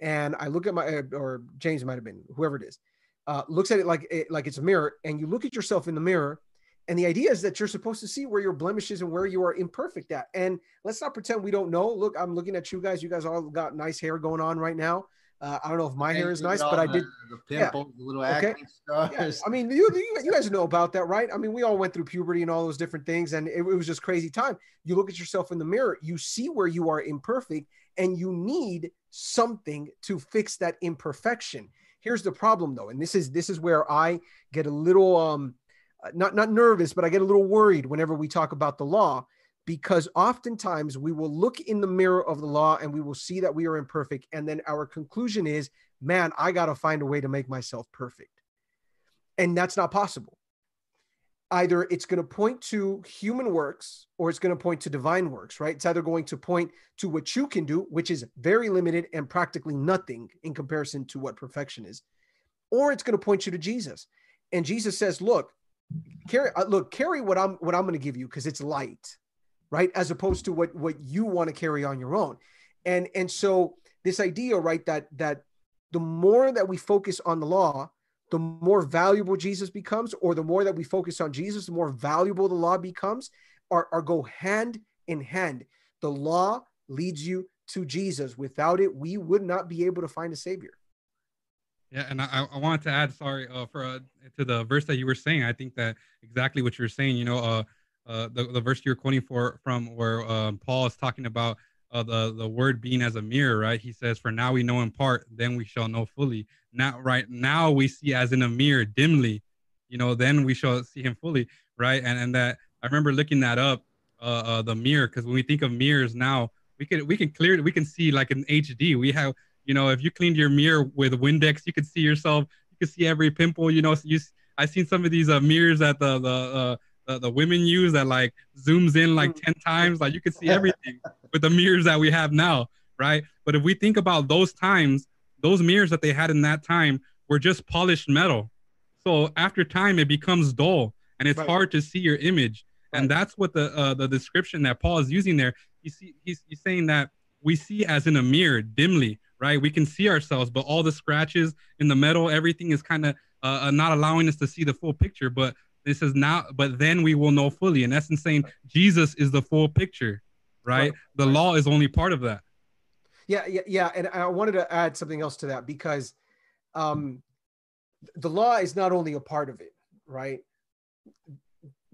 and I look at my uh, or James might have been whoever it is uh, looks at it like it, like it's a mirror, and you look at yourself in the mirror, and the idea is that you're supposed to see where your blemishes and where you are imperfect at. And let's not pretend we don't know. Look, I'm looking at you guys. You guys all got nice hair going on right now. Uh, I don't know if my hair is nice, but I the- did. the yeah. the little Okay. acne scars. Yeah, I mean, you, you you guys know about that, right? I mean, we all went through puberty and all those different things, and it, it was just crazy time. You look at yourself in the mirror, you see where you are imperfect, and you need something to fix that imperfection. Here's the problem, though, and this is this is where I get a little um Uh, not not nervous, but I get a little worried whenever we talk about the law, because oftentimes we will look in the mirror of the law and we will see that we are imperfect, and then our conclusion is, man, I got to find a way to make myself perfect. And that's not possible. Either it's going to point to human works or it's going to point to divine works, right? It's either going to point to what you can do, which is very limited and practically nothing in comparison to what perfection is, or it's going to point you to Jesus. And Jesus says, "Look, carry uh, look, carry what I'm what I'm going to give you because it's light, right? As opposed to what what you want to carry on your own." And and so this idea, right, that that the more that we focus on the law, the more valuable Jesus becomes, or the more that we focus on Jesus, the more valuable the law becomes, are, or go hand in hand. The law leads you to Jesus. Without it, we would not be able to find a savior. Yeah, and I, I wanted to add, sorry, uh, for uh, to the verse that you were saying. I think that exactly what you're saying. You know, uh, uh, the the verse you're quoting for from where um, Paul is talking about uh, the the word being as a mirror, right? He says, "For now we know in part, then we shall know fully." Now, right now we see as in a mirror dimly, you know. Then we shall see him fully, right? And and that I remember looking that up, uh, uh the mirror, because when we think of mirrors now, we can we can clear we can see like an HD. We have you know, if you cleaned your mirror with Windex, you could see yourself. You could see every pimple. You know, you. I seen some of these uh, mirrors that the the, uh, the the women use that like zooms in like ten times. Like you could see everything with the mirrors that we have now, right? But if we think about those times, those mirrors that they had in that time were just polished metal. So after time, it becomes dull and it's Right. hard to see your image. And that's what the uh, the description that Paul is using there. You see, he's, he's saying that we see as in a mirror dimly, right? We can see ourselves, but all the scratches in the metal, everything is kind of uh, uh, not allowing us to see the full picture. But this is not, but then we will know fully. In essence, saying Jesus is the full picture, right? The law is only part of that. Yeah, yeah, yeah. And I wanted to add something else to that because um, the law is not only a part of it, right?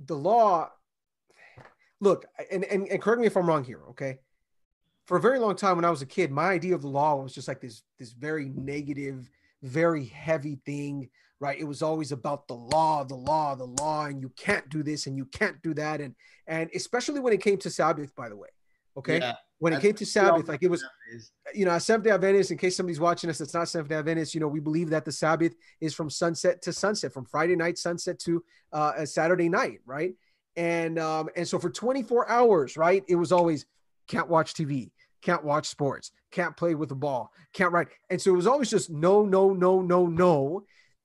The law, look, and, and, and correct me if I'm wrong here, okay? For a very long time when I was a kid, my idea of the law was just like this, this very negative, very heavy thing, right? It was always about the law, the law, the law, and you can't do this and you can't do that, and and especially when it came to Sabbath, by the way. Okay, Yeah, when it came to Sabbath, like it was you know, Seventh Day Adventist. In case somebody's watching us, that's not Seventh Day Adventist. You know, we believe that the Sabbath is from sunset to sunset, from Friday night sunset to uh, a Saturday night, right? And um, and so for 24 hours, right, it was always can't watch TV, can't watch sports, can't play with the ball, can't write, and so it was always just no, no, no, no, no,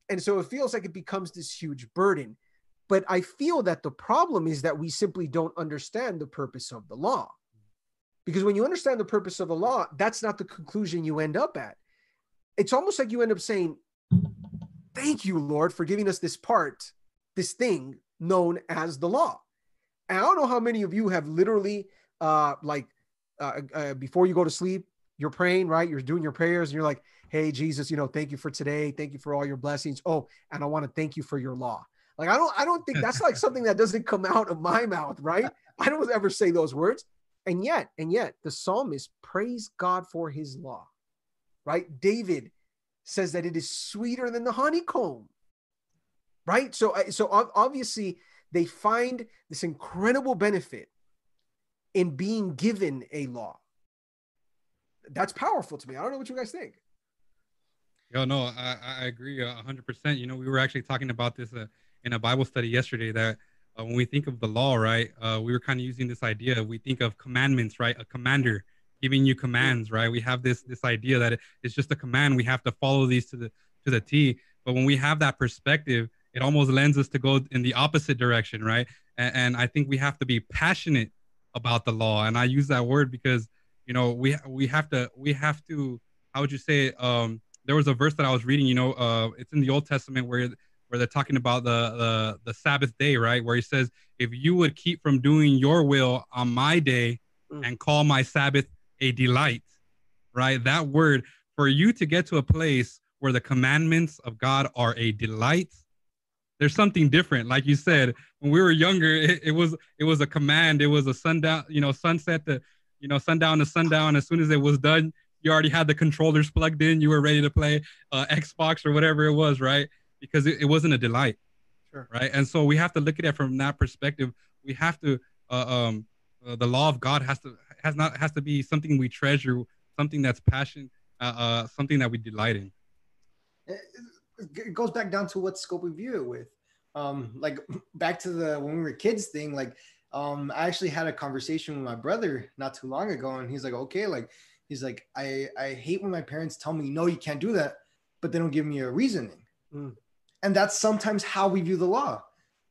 and so it feels like it becomes this huge burden. But I feel that the problem is that we simply don't understand the purpose of the law. Because when you understand the purpose of the law, that's not the conclusion you end up at. It's almost like you end up saying, Thank you, Lord, for giving us this part, this thing known as the law. And I don't know how many of you have literally, uh, like, uh, uh, before you go to sleep, you're praying, right? You're doing your prayers, and you're like, Hey, Jesus, you know, thank you for today. Thank you for all your blessings. Oh, and I want to thank you for your law. Like, I don't, I don't think that's like something that doesn't come out of my mouth, right? I don't ever say those words. And yet, and yet, the psalmist praise God for his law, right? David says that it is sweeter than the honeycomb, right? So, uh, so obviously, they find this incredible benefit in being given a law. That's powerful to me. I don't know what you guys think. Yo, no, I, I agree hundred percent. You know, we were actually talking about this uh, in a Bible study yesterday that uh, when we think of the law, right, uh, we were kind of using this idea. We think of commandments, right? A commander giving you commands, right? We have this this idea that it's just a command. We have to follow these to the to the T. But when we have that perspective, it almost lends us to go in the opposite direction, right? And, and I think we have to be passionate about the law. And I use that word because you know we we have to we have to how would you say? Um, there was a verse that I was reading. You know, uh, it's in the Old Testament where where they're talking about the, the the Sabbath day, right? Where he says, "If you would keep from doing your will on my day, Mm. and call my Sabbath a delight," right? That word for you to get to a place where the commandments of God are a delight. There's something different, like you said. When we were younger, it, it was it was a command. It was a sundown, you know, sunset to, you know, sundown to sundown. As soon as it was done, you already had the controllers plugged in. You were ready to play uh, Xbox or whatever it was, right? Because it, it wasn't a delight, Sure. right? And so we have to look at it from that perspective. We have to, uh, um, uh, the law of God has to has not has to be something we treasure, something that's passion, uh, uh, something that we delight in. It goes back down to what scope we view it with. Um, like back to the when we were kids thing, like um, I actually had a conversation with my brother not too long ago, and he's like, okay, like he's like, I I hate when my parents tell me no, you can't do that, but they don't give me a reasoning. Mm. And that's sometimes how we view the law.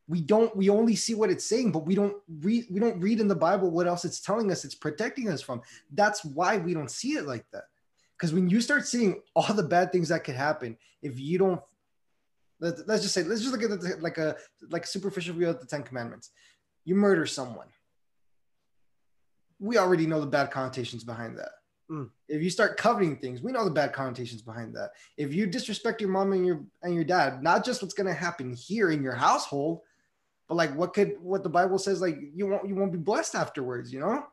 We don't we only see what it's saying, but we don't read we don't read in the Bible what else it's telling us it's protecting us from. That's why we don't see it like that. Because when you start seeing all the bad things that could happen if you don't let, us just say let's just look at it like a like superficial view of the Ten Commandments. You murder someone. We already know the bad connotations behind that. Mm. If you start coveting things, we know the bad connotations behind that. If you disrespect your mom and your and your dad, not just what's gonna happen here in your household, but like what could what the Bible says, like you won't you won't be blessed afterwards, you know?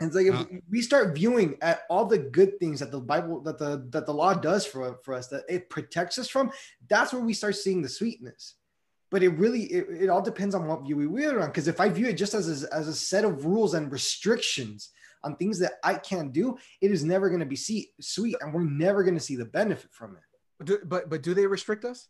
And it's like if Uh, we start viewing at all the good things that the Bible that the that the law does for, for us, that it protects us from, that's where we start seeing the sweetness. But it really it, it all depends on what view we view it on. Because if I view it just as a, as a set of rules and restrictions on things that I can't do, it is never going to be see, sweet, and we're never going to see the benefit from it. Do, but but do they restrict us?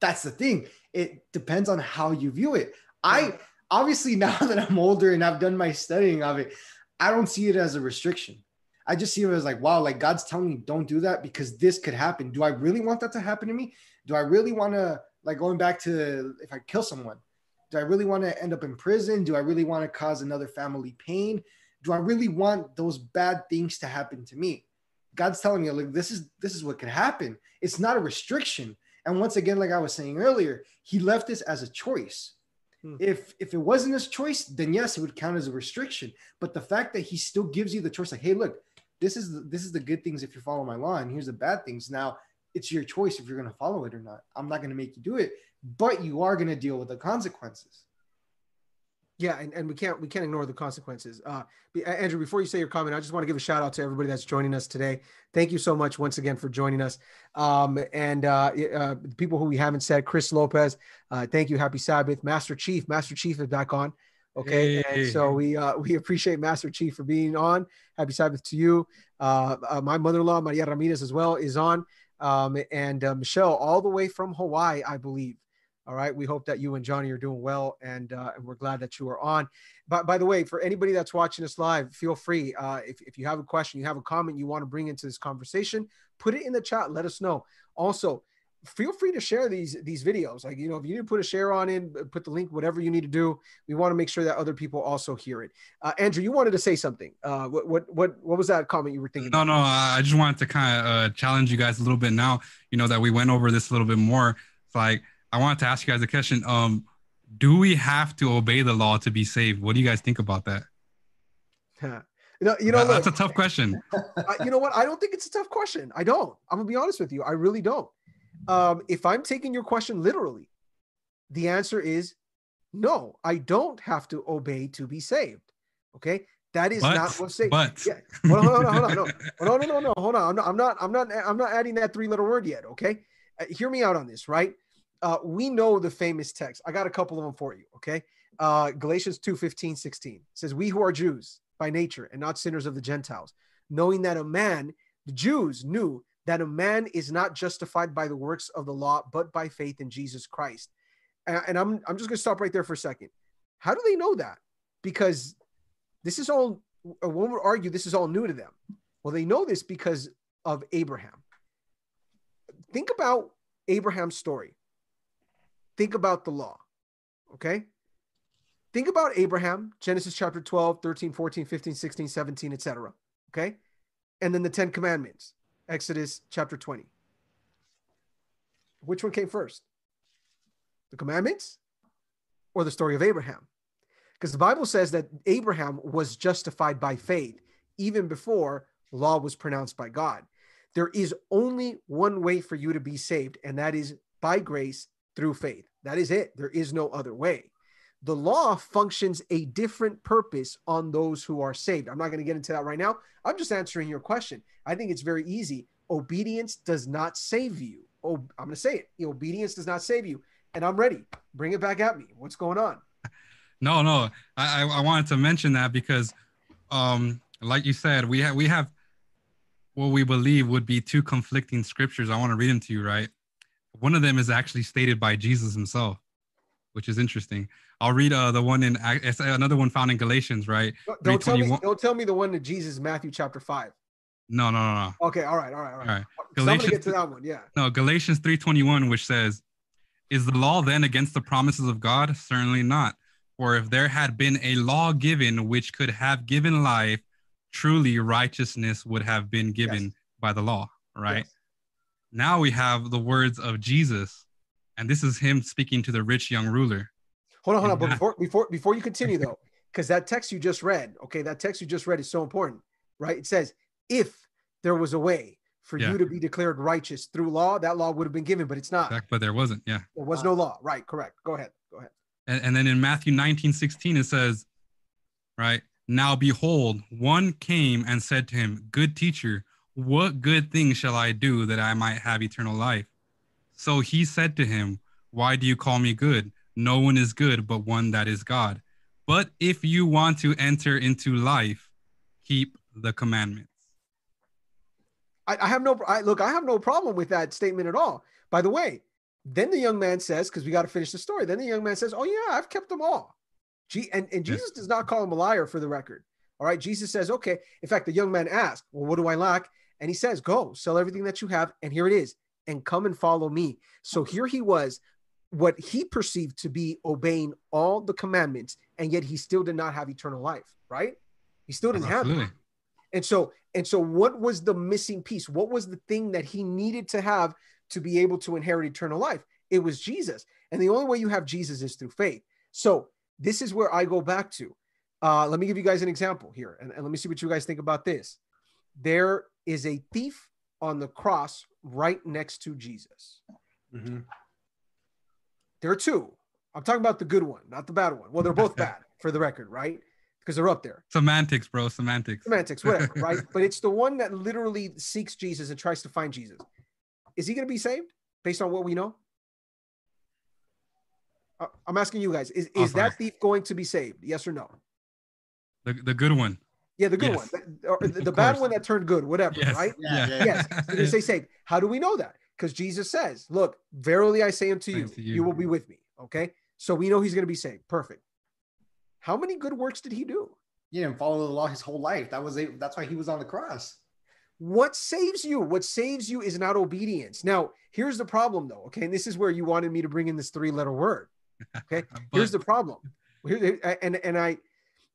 That's the thing. It depends on how you view it. I obviously now that I'm older and I've done my studying of it, I don't see it as a restriction. I just see it as like, wow, like God's telling me don't do that because this could happen. Do I really want that to happen to me? Do I really want to like going back to if I kill someone? Do I really want to end up in prison? Do I really want to cause another family pain? Do I really want those bad things to happen to me? God's telling me like this is this is what could happen. It's not a restriction. And once again, like I was saying earlier, he left this as a choice. Hmm. If if it wasn't his choice, then yes, it would count as a restriction. But the fact that he still gives you the choice, like, hey, look, this is the, this is the good things if you follow my law, and here's the bad things. Now it's your choice if you're going to follow it or not. I'm not going to make you do it, but you are going to deal with the consequences. Yeah, and, and we can't we can't ignore the consequences. Uh, Andrew, before you say your comment, I just want to give a shout out to everybody that's joining us today. Thank you so much once again for joining us. Um, and uh, uh, people who we haven't said, Chris Lopez, uh, thank you. Happy Sabbath, Master Chief. Master Chief is back on. Okay, hey. and so we uh, we appreciate Master Chief for being on. Happy Sabbath to you. Uh, uh, my mother-in-law Maria Ramirez as well is on, um, and uh, Michelle all the way from Hawaii, I believe. All right. We hope that you and Johnny are doing well, and uh, and we're glad that you are on. But by the way, for anybody that's watching us live, feel free. Uh, if if you have a question, you have a comment you want to bring into this conversation, put it in the chat. Let us know. Also, feel free to share these these videos. Like you know, if you need to put a share on in, put the link, whatever you need to do. We want to make sure that other people also hear it. Uh, Andrew, you wanted to say something. Uh, what what what what was that comment you were thinking? No, about? no, I just wanted to kind of uh, challenge you guys a little bit now. You know that we went over this a little bit more. It's like I wanted to ask you guys a question. Um, do we have to obey the law to be saved? What do you guys think about that? You know, you know, that's look, a tough question. I, you know what? I don't think it's a tough question. I don't. I'm gonna be honest with you. I really don't. Um, if I'm taking your question literally, the answer is no. I don't have to obey to be saved. Okay, that is but, not what's saved. But yeah, hold on, hold on, hold on, no, no, no, no, no, hold on. I'm not, I'm not, I'm not, I'm not adding that three letter word yet. Okay, uh, hear me out on this, right? Uh, we know the famous text. I got a couple of them for you. Okay. Uh, Galatians 2 15, 16 says, We who are Jews by nature and not sinners of the Gentiles, knowing that a man, the Jews knew that a man is not justified by the works of the law, but by faith in Jesus Christ. And, and I'm, I'm just going to stop right there for a second. How do they know that? Because this is all, one would argue this is all new to them. Well, they know this because of Abraham. Think about Abraham's story think about the law. Okay? Think about Abraham, Genesis chapter 12, 13, 14, 15, 16, 17, etc. Okay? And then the 10 commandments, Exodus chapter 20. Which one came first? The commandments or the story of Abraham? Because the Bible says that Abraham was justified by faith even before law was pronounced by God. There is only one way for you to be saved, and that is by grace through faith. That is it. There is no other way. The law functions a different purpose on those who are saved. I'm not going to get into that right now. I'm just answering your question. I think it's very easy. Obedience does not save you. Oh, I'm going to say it. Obedience does not save you. And I'm ready. Bring it back at me. What's going on? No, no. I, I wanted to mention that because, um, like you said, we have we have what we believe would be two conflicting scriptures. I want to read them to you, right? One of them is actually stated by Jesus himself, which is interesting. I'll read uh, the one in another one found in Galatians, right? Don't tell me. Don't tell me the one that Jesus, Matthew chapter five. No, no, no, no. Okay, all right, all right, all right. All right. Galatians, get to that one. Yeah. No, Galatians three twenty one, which says, "Is the law then against the promises of God? Certainly not. For if there had been a law given which could have given life, truly righteousness would have been given yes. by the law." Right. Yes. Now we have the words of Jesus, and this is him speaking to the rich young ruler. Hold on, hold on. But before before before you continue though, because that text you just read, okay, that text you just read is so important, right? It says, if there was a way for yeah. you to be declared righteous through law, that law would have been given, but it's not. But there wasn't, yeah. There was no law. Right, correct. Go ahead. Go ahead. And, and then in Matthew 19, 16, it says, right, now behold, one came and said to him, Good teacher, what good thing shall I do that I might have eternal life? So he said to him, Why do you call me good? No one is good but one that is God. But if you want to enter into life, keep the commandments. I, I have no I, look. I have no problem with that statement at all. By the way, then the young man says, because we got to finish the story. Then the young man says, "Oh yeah, I've kept them all." G- and and Jesus does not call him a liar for the record. All right, Jesus says, "Okay." In fact, the young man asked, "Well, what do I lack?" And he says, Go sell everything that you have. And here it is. And come and follow me. So here he was, what he perceived to be obeying all the commandments. And yet he still did not have eternal life, right? He still didn't Absolutely. have it. And so, and so what was the missing piece? What was the thing that he needed to have to be able to inherit eternal life? It was Jesus. And the only way you have Jesus is through faith. So this is where I go back to. Uh, let me give you guys an example here, and, and let me see what you guys think about this. There is a thief on the cross right next to Jesus. Mm-hmm. There are two. I'm talking about the good one, not the bad one. Well, they're both bad. for the record, right? Because they're up there. Semantics, bro. Semantics. Semantics, whatever, right? But it's the one that literally seeks Jesus and tries to find Jesus. Is he going to be saved based on what we know? Uh, I'm asking you guys: Is Oh, is that thief going to be saved? Yes or no? The, the good one. Yeah, the good Yes. one, The- or the, the bad one that turned good, whatever, Yes. right? Yeah, yeah, Yes, so they say saved. How do we know that? Because Jesus says, "Look, verily I say unto you, you. you. will be with me." Okay, so we know he's going to be saved. Perfect. How many good works did he do? He didn't follow the law his whole life. That was it. That's why he was on the cross. What saves you? What saves you is not obedience. Now, here's the problem, though. Okay, and this is where you wanted me to bring in this three-letter word. Okay, here's the problem. Here, and and I,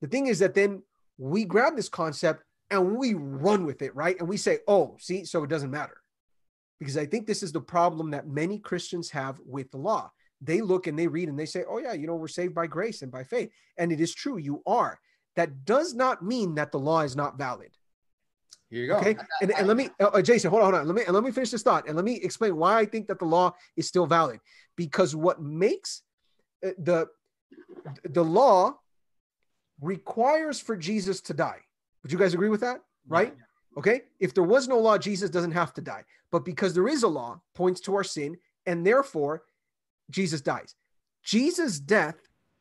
the thing is that then we grab this concept and we run with it, right? And we say, "Oh, see, so it doesn't matter," because I think this is the problem that many Christians have with the law. They look and they read and they say, "Oh yeah, you know, we're saved by grace and by faith," and it is true, you are. That does not mean that the law is not valid. Here you go. Okay, and, and let me, uh, uh, Jason, hold on, hold on. Let me and let me finish this thought, and let me explain why I think that the law is still valid. Because what makes uh, the the law requires for Jesus to die. Would you guys agree with that? Right? Okay. If there was no law, Jesus doesn't have to die. But because there is a law, points to our sin, and therefore Jesus dies. Jesus' death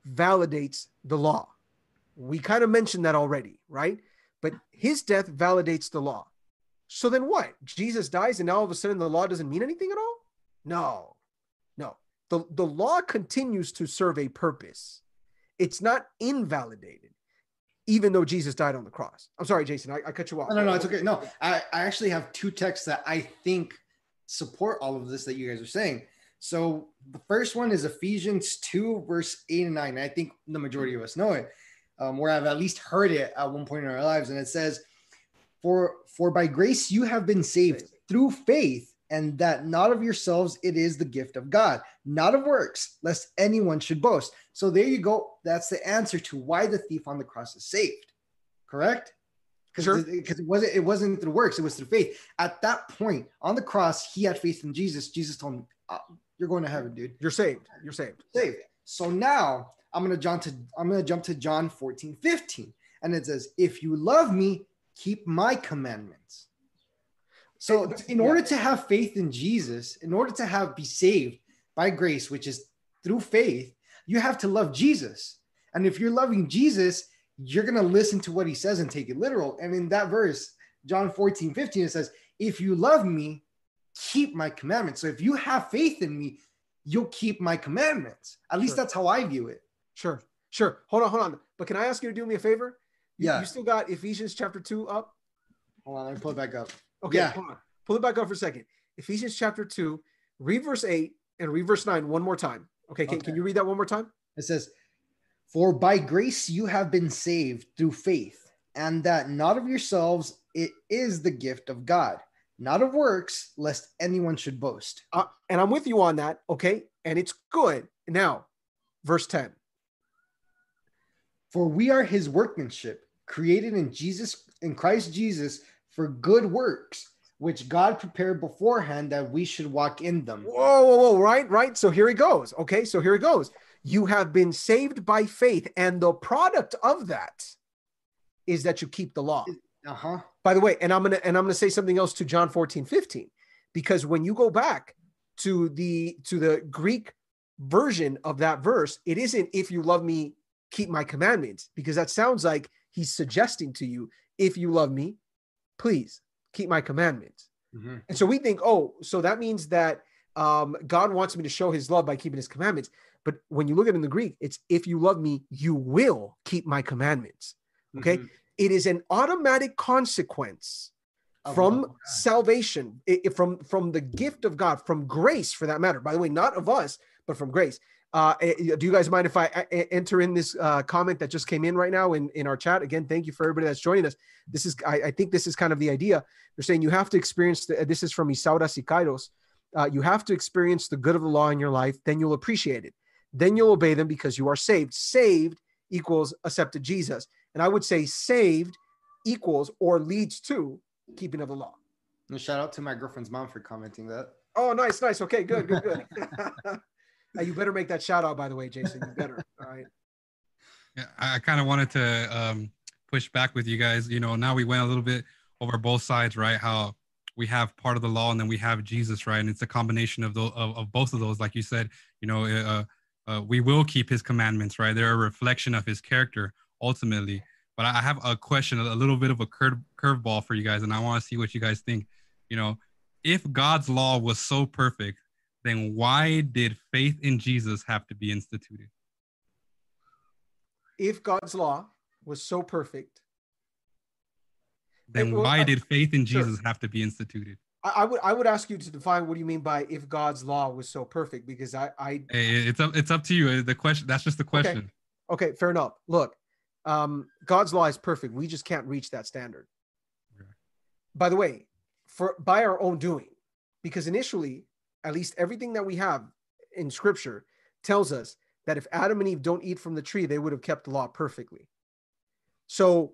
validates the law. We kind of mentioned that already, right? But his death validates the law. So then what? Jesus dies, and now all of a sudden the law doesn't mean anything at all? No, no. The, the law continues to serve a purpose. It's not invalidated, even though Jesus died on the cross. I'm sorry, Jason, I, I cut you off. No, no, no, it's okay. No, I, I actually have two texts that I think support all of this that you guys are saying. So the first one is Ephesians 2, verse 8 and 9. I think the majority of us know it, um, where I've at least heard it at one point in our lives. And it says, For for by grace you have been saved through faith, and that not of yourselves, it is the gift of God, not of works, lest anyone should boast. So there you go. That's the answer to why the thief on the cross is saved. Correct? because Sure. because it wasn't it wasn't through works it was through faith at that point on the cross he had faith in jesus jesus told him "Uh, you're going to heaven dude You're saved. You're saved. saved so now i'm going to jump to i'm going to jump to john 14 15 and it says if you love me keep my commandments so in order to have faith in jesus in order to have be saved by grace which is through faith you have to love jesus and if you're loving jesus you're going to listen to what he says and take it literal. And in that verse, John 14, 15, it says, If you love me, keep my commandments. So if you have faith in me, you'll keep my commandments. At least Sure. that's how I view it. Sure. Sure. Hold on, hold on. But can I ask you to do me a favor? You, Yeah. You still got Ephesians chapter 2 up? Hold on, let me pull it back up. Okay, Yeah. hold on. Pull it back up for a second. Ephesians chapter 2, read verse 8 and read verse 9 one more time. Okay, can, Okay. can you read that one more time? It says, For by grace you have been saved through faith, and that not of yourselves, it is the gift of God, not of works, lest anyone should boast. Uh, and I'm with you on that. Okay. And it's good. Now, verse 10. For we are his workmanship, created in Jesus in Christ Jesus for good works, which God prepared beforehand that we should walk in them. Whoa, whoa, whoa, right, right. So here he goes. Okay, so here he goes. You have been saved by faith, and the product of that is that you keep the law. Uh-huh. By the way, and I'm gonna and I'm gonna say something else to John 14, 15, because when you go back to the to the Greek version of that verse, it isn't if you love me, keep my commandments, because that sounds like he's suggesting to you, if you love me, please keep my commandments. Mhm. And so we think, oh, so that means that um, God wants me to show his love by keeping his commandments. But when you look at it in the Greek, it's if you love me, you will keep my commandments. Okay. Mhm. It is an automatic consequence from salvation, i- i- from, from the gift of God, from grace for that matter. By the way, not of us, but from grace. Uh, eh, do you guys mind if I eh, enter in this uh, comment that just came in right now in, in our chat? Again, thank you for everybody that's joining us. This is, I, I think this is kind of the idea. They're saying you have to experience, the, this is from Isaura Sikairos. Uh, you have to experience the good of the law in your life, then you'll appreciate it. Then you'll obey them because you are saved. Saved equals accepted Jesus. And I would say saved equals or leads to keeping of the law. And shout out to my girlfriend's mom for commenting that. Oh, nice, nice. Okay, good, good, good. Uh, you better make that shout out, by the way, Jason. You better. All right. Yeah, I kind of wanted to um, push back with you guys. You know, now we went a little bit over both sides, right? How we have part of the law and then we have Jesus, right? And it's a combination of those of, of both of those. Like you said, you know, uh, uh, we will keep His commandments, right? They're a reflection of His character ultimately. But I have a question, a little bit of a curve curveball for you guys, and I want to see what you guys think. You know, if God's law was so perfect, then why did faith in Jesus have to be instituted? If God's law was so perfect, then why I- did faith in sure. Jesus have to be instituted? I, I would I would ask you to define what do you mean by if God's law was so perfect because I I It's up. It's up to you. The question. That's just the question. okay fair enough. Look, um, God's law is perfect. We just can't reach that standard. Okay. By the way, for by our own doing, because initially, at least everything that we have in Scripture tells us that if Adam and Eve don't eat from the tree, they would have kept the law perfectly. So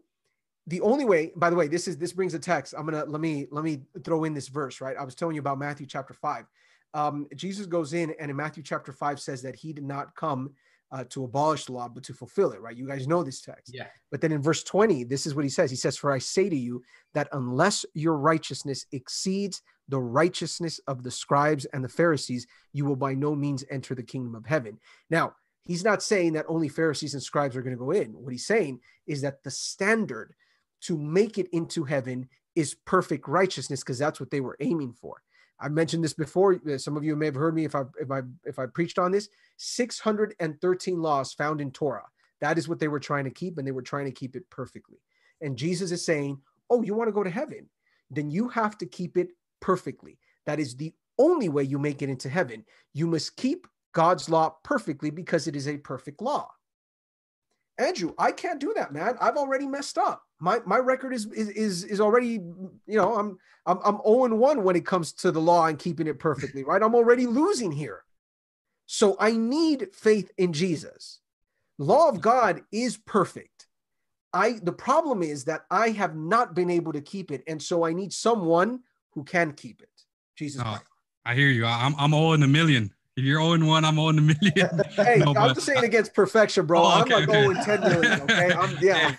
the only way by the way this is this brings a text. I'm gonna let me let me throw in this verse right? I was telling you about matthew chapter 5 um, jesus goes in and in matthew chapter 5 says that he did not come uh, to abolish the law but to fulfill it right? You guys know this text. Yeah. but then in verse 20 this is what he says. He says for i say to you that unless your righteousness exceeds the righteousness of the scribes and the pharisees you will by no means enter the kingdom of heaven. Now he's not saying that only pharisees and scribes are going to go in. What he's saying is that the standard to make it into heaven is perfect righteousness because that's what they were aiming for. I mentioned this before. uh, Some of you may have heard me if I if I if I preached on this. 613 laws found in Torah. That is what they were trying to keep, and they were trying to keep it perfectly. And Jesus is saying, "Oh, you want to go to heaven? Then you have to keep it perfectly. That is the only way you make it into heaven. You must keep God's law perfectly because it is a perfect law." Andrew, I can't do that, man. I've already messed up. My my record is is is, is already, you know, I'm I'm I'm 0 and 1 when it comes to the law and keeping it perfectly, right? I'm already losing here. So I need faith in Jesus. Law of God is perfect. I the problem is that I have not been able to keep it, and so I need someone who can keep it. Jesus Oh, Christ. I hear you. I'm I'm all in a million. If you're 0 1, I'm 0 in a million. Hey, No, I'm just saying against perfection, bro. Oh, I'm like okay. 0 and 10 million. Okay. I'm yeah.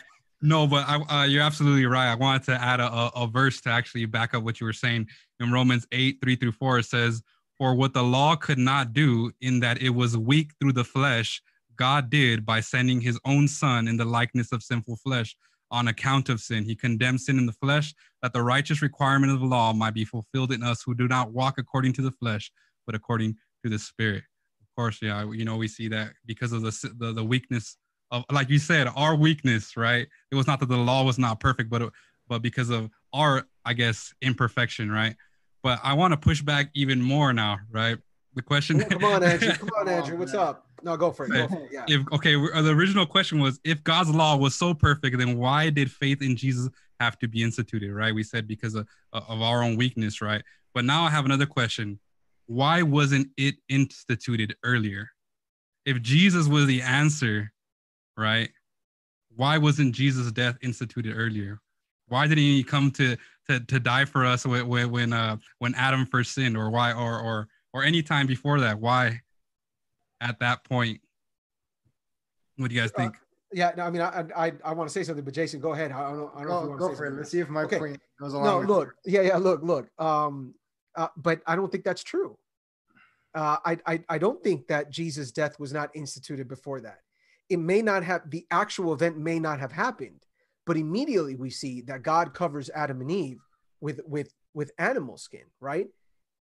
No, but I, uh, you're absolutely right. I wanted to add a, a, verse to actually back up what you were saying. In Romans 8, 3 through 4, it says, For what the law could not do, in that it was weak through the flesh, God did by sending his own son in the likeness of sinful flesh on account of sin. He condemned sin in the flesh, that the righteous requirement of the law might be fulfilled in us who do not walk according to the flesh, but according to the spirit. Of course, yeah, you know, we see that because of the, the, the weakness of, like you said, our weakness, right? It was not that the law was not perfect, but, but because of our, I guess, imperfection, right? But I want to push back even more now, right? The question. Come on, Andrew. Come on, Andrew. What's up? No, go for it. Go for it. Yeah. if okay the original question was if god's law was so perfect then why did faith in jesus have to be instituted right we said because of, of our own weakness right but now i have another question why wasn't it instituted earlier if jesus was the answer right why wasn't jesus death instituted earlier why didn't he come to to, to die for us when when when, uh, when adam first sinned or why or or or any time before that why at that point what do you guys Uh, think Yeah, no, I mean, I I, I want to say something, but Jason, go ahead. I don't know. I don't know if you Go, want go to say for it. something. Let's see if my Okay. point goes along. No, with look, yours. yeah, yeah, look, look. Um, uh, but I don't think that's true. Uh, I, I I don't think that Jesus' death was not instituted before that. It may not have the actual event may not have happened, but immediately we see that God covers Adam and Eve with with with animal skin, right?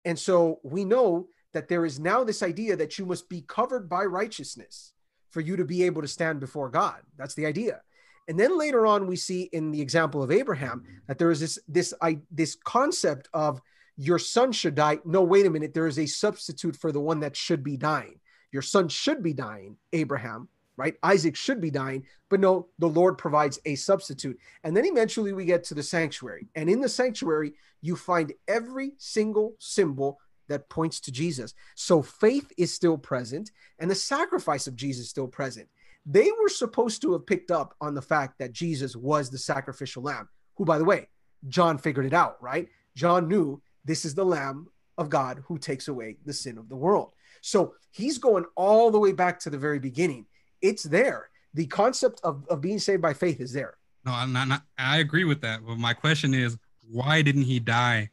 And so we know that there is now this idea that you must be covered by righteousness for you to be able to stand before God. That's the idea. And then later on, we see in the example of Abraham that there is this this I this concept of your son should die. No, wait a minute. There is a substitute for the one that should be dying. Your son should be dying, Abraham, right? Isaac should be dying, but no, the Lord provides a substitute. And then eventually we get to the sanctuary. And in the sanctuary, you find every single symbol that points to Jesus. So faith is still present and the sacrifice of Jesus is still present. They were supposed to have picked up on the fact that Jesus was the sacrificial lamb, who, by the way, John figured it out, right? John knew this is the lamb of God who takes away the sin of the world. So he's going all the way back to the very beginning. It's there. the concept of, of being saved by faith is there. No, I'm not, not. I agree with that. But my question is, why didn't he die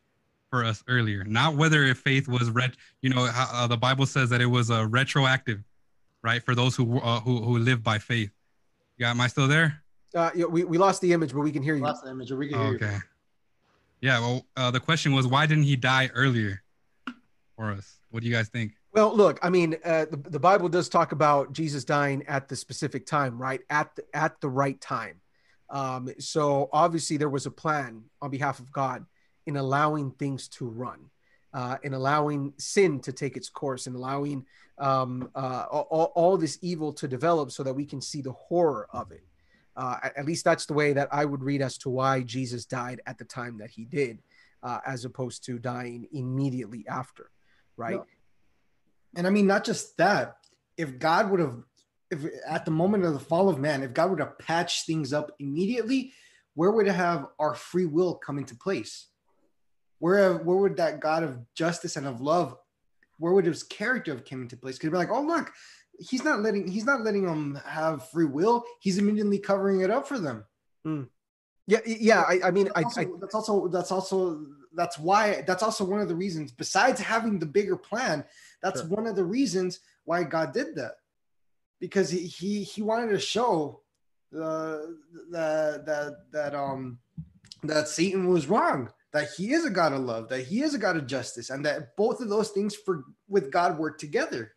for us earlier? Not whether if faith was ret. You know, uh, the Bible says that it was a uh, retroactive, right? For those who uh, who who live by faith. Yeah, am I still there? Uh, yeah, we, we lost the image, but we can hear you. Lost the image, we can hear okay. you. Yeah. Well, uh, the question was, why didn't he die earlier for us? What do you guys think? Well, look, I mean, uh, the, the Bible does talk about Jesus dying at the specific time, right? At the, at the right time. Um, so obviously there was a plan on behalf of God in allowing things to run, uh, in allowing sin to take its course, in allowing um, uh, all, all, this evil to develop so that we can see the horror of it. Uh, at least that's the way that I would read as to why Jesus died at the time that he did, uh, as opposed to dying immediately after, right? No and I mean, not just that. If God would have, if at the moment of the fall of man, if God would have patched things up immediately, where would have our free will come into place? Where where would that God of justice and of love, where would his character have come into place? Could be like, oh look, he's not letting he's not letting them have free will. He's immediately covering it up for them. Mm. Yeah, yeah. I, I mean, that's also, I, that's also that's also that's why that's also one of the reasons. Besides having the bigger plan, that's sure. one of the reasons why God did that, because he he, he wanted to show uh, that that that um that Satan was wrong, that he is a God of love, that he is a God of justice, and that both of those things for with God work together.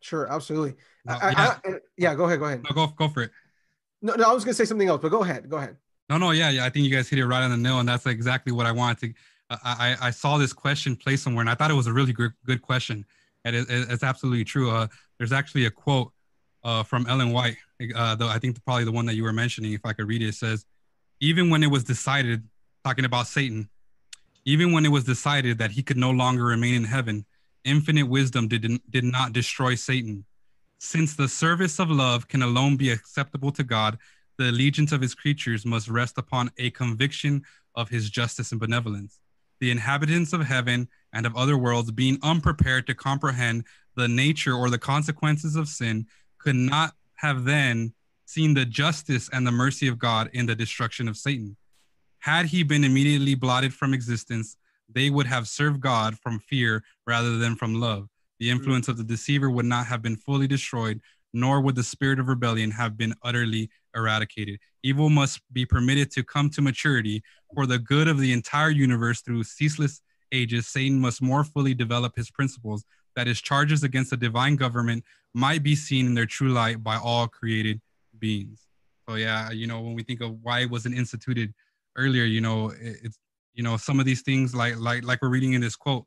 Sure, absolutely. No, I, yeah. I, I, yeah, go ahead, go ahead. No, go go for it. No, no, I was gonna say something else, but go ahead, go ahead. No, no, yeah, yeah. I think you guys hit it right on the nail, and that's exactly what I wanted to I, I saw this question placed somewhere, and I thought it was a really good, good question. And it, it, it's absolutely true. Uh, there's actually a quote uh, from Ellen White, uh, though I think probably the one that you were mentioning. If I could read it, it says, "Even when it was decided, talking about Satan, even when it was decided that he could no longer remain in heaven, infinite wisdom did did not destroy Satan. Since the service of love can alone be acceptable to God, the allegiance of his creatures must rest upon a conviction of his justice and benevolence." the inhabitants of heaven and of other worlds, being unprepared to comprehend the nature or the consequences of sin, could not have then seen the justice and the mercy of God in the destruction of Satan. Had he been immediately blotted from existence, they would have served God from fear rather than from love. The hmm. influence of the deceiver would not have been fully destroyed, nor would the spirit of rebellion have been utterly eradicated. Evil must be permitted to come to maturity for the good of the entire universe through ceaseless ages. Satan must more fully develop his principles, that his charges against the divine government might be seen in their true light by all created beings. So yeah, you know, when we think of why it wasn't instituted earlier, you know, it, it's you know some of these things like like like we're reading in this quote,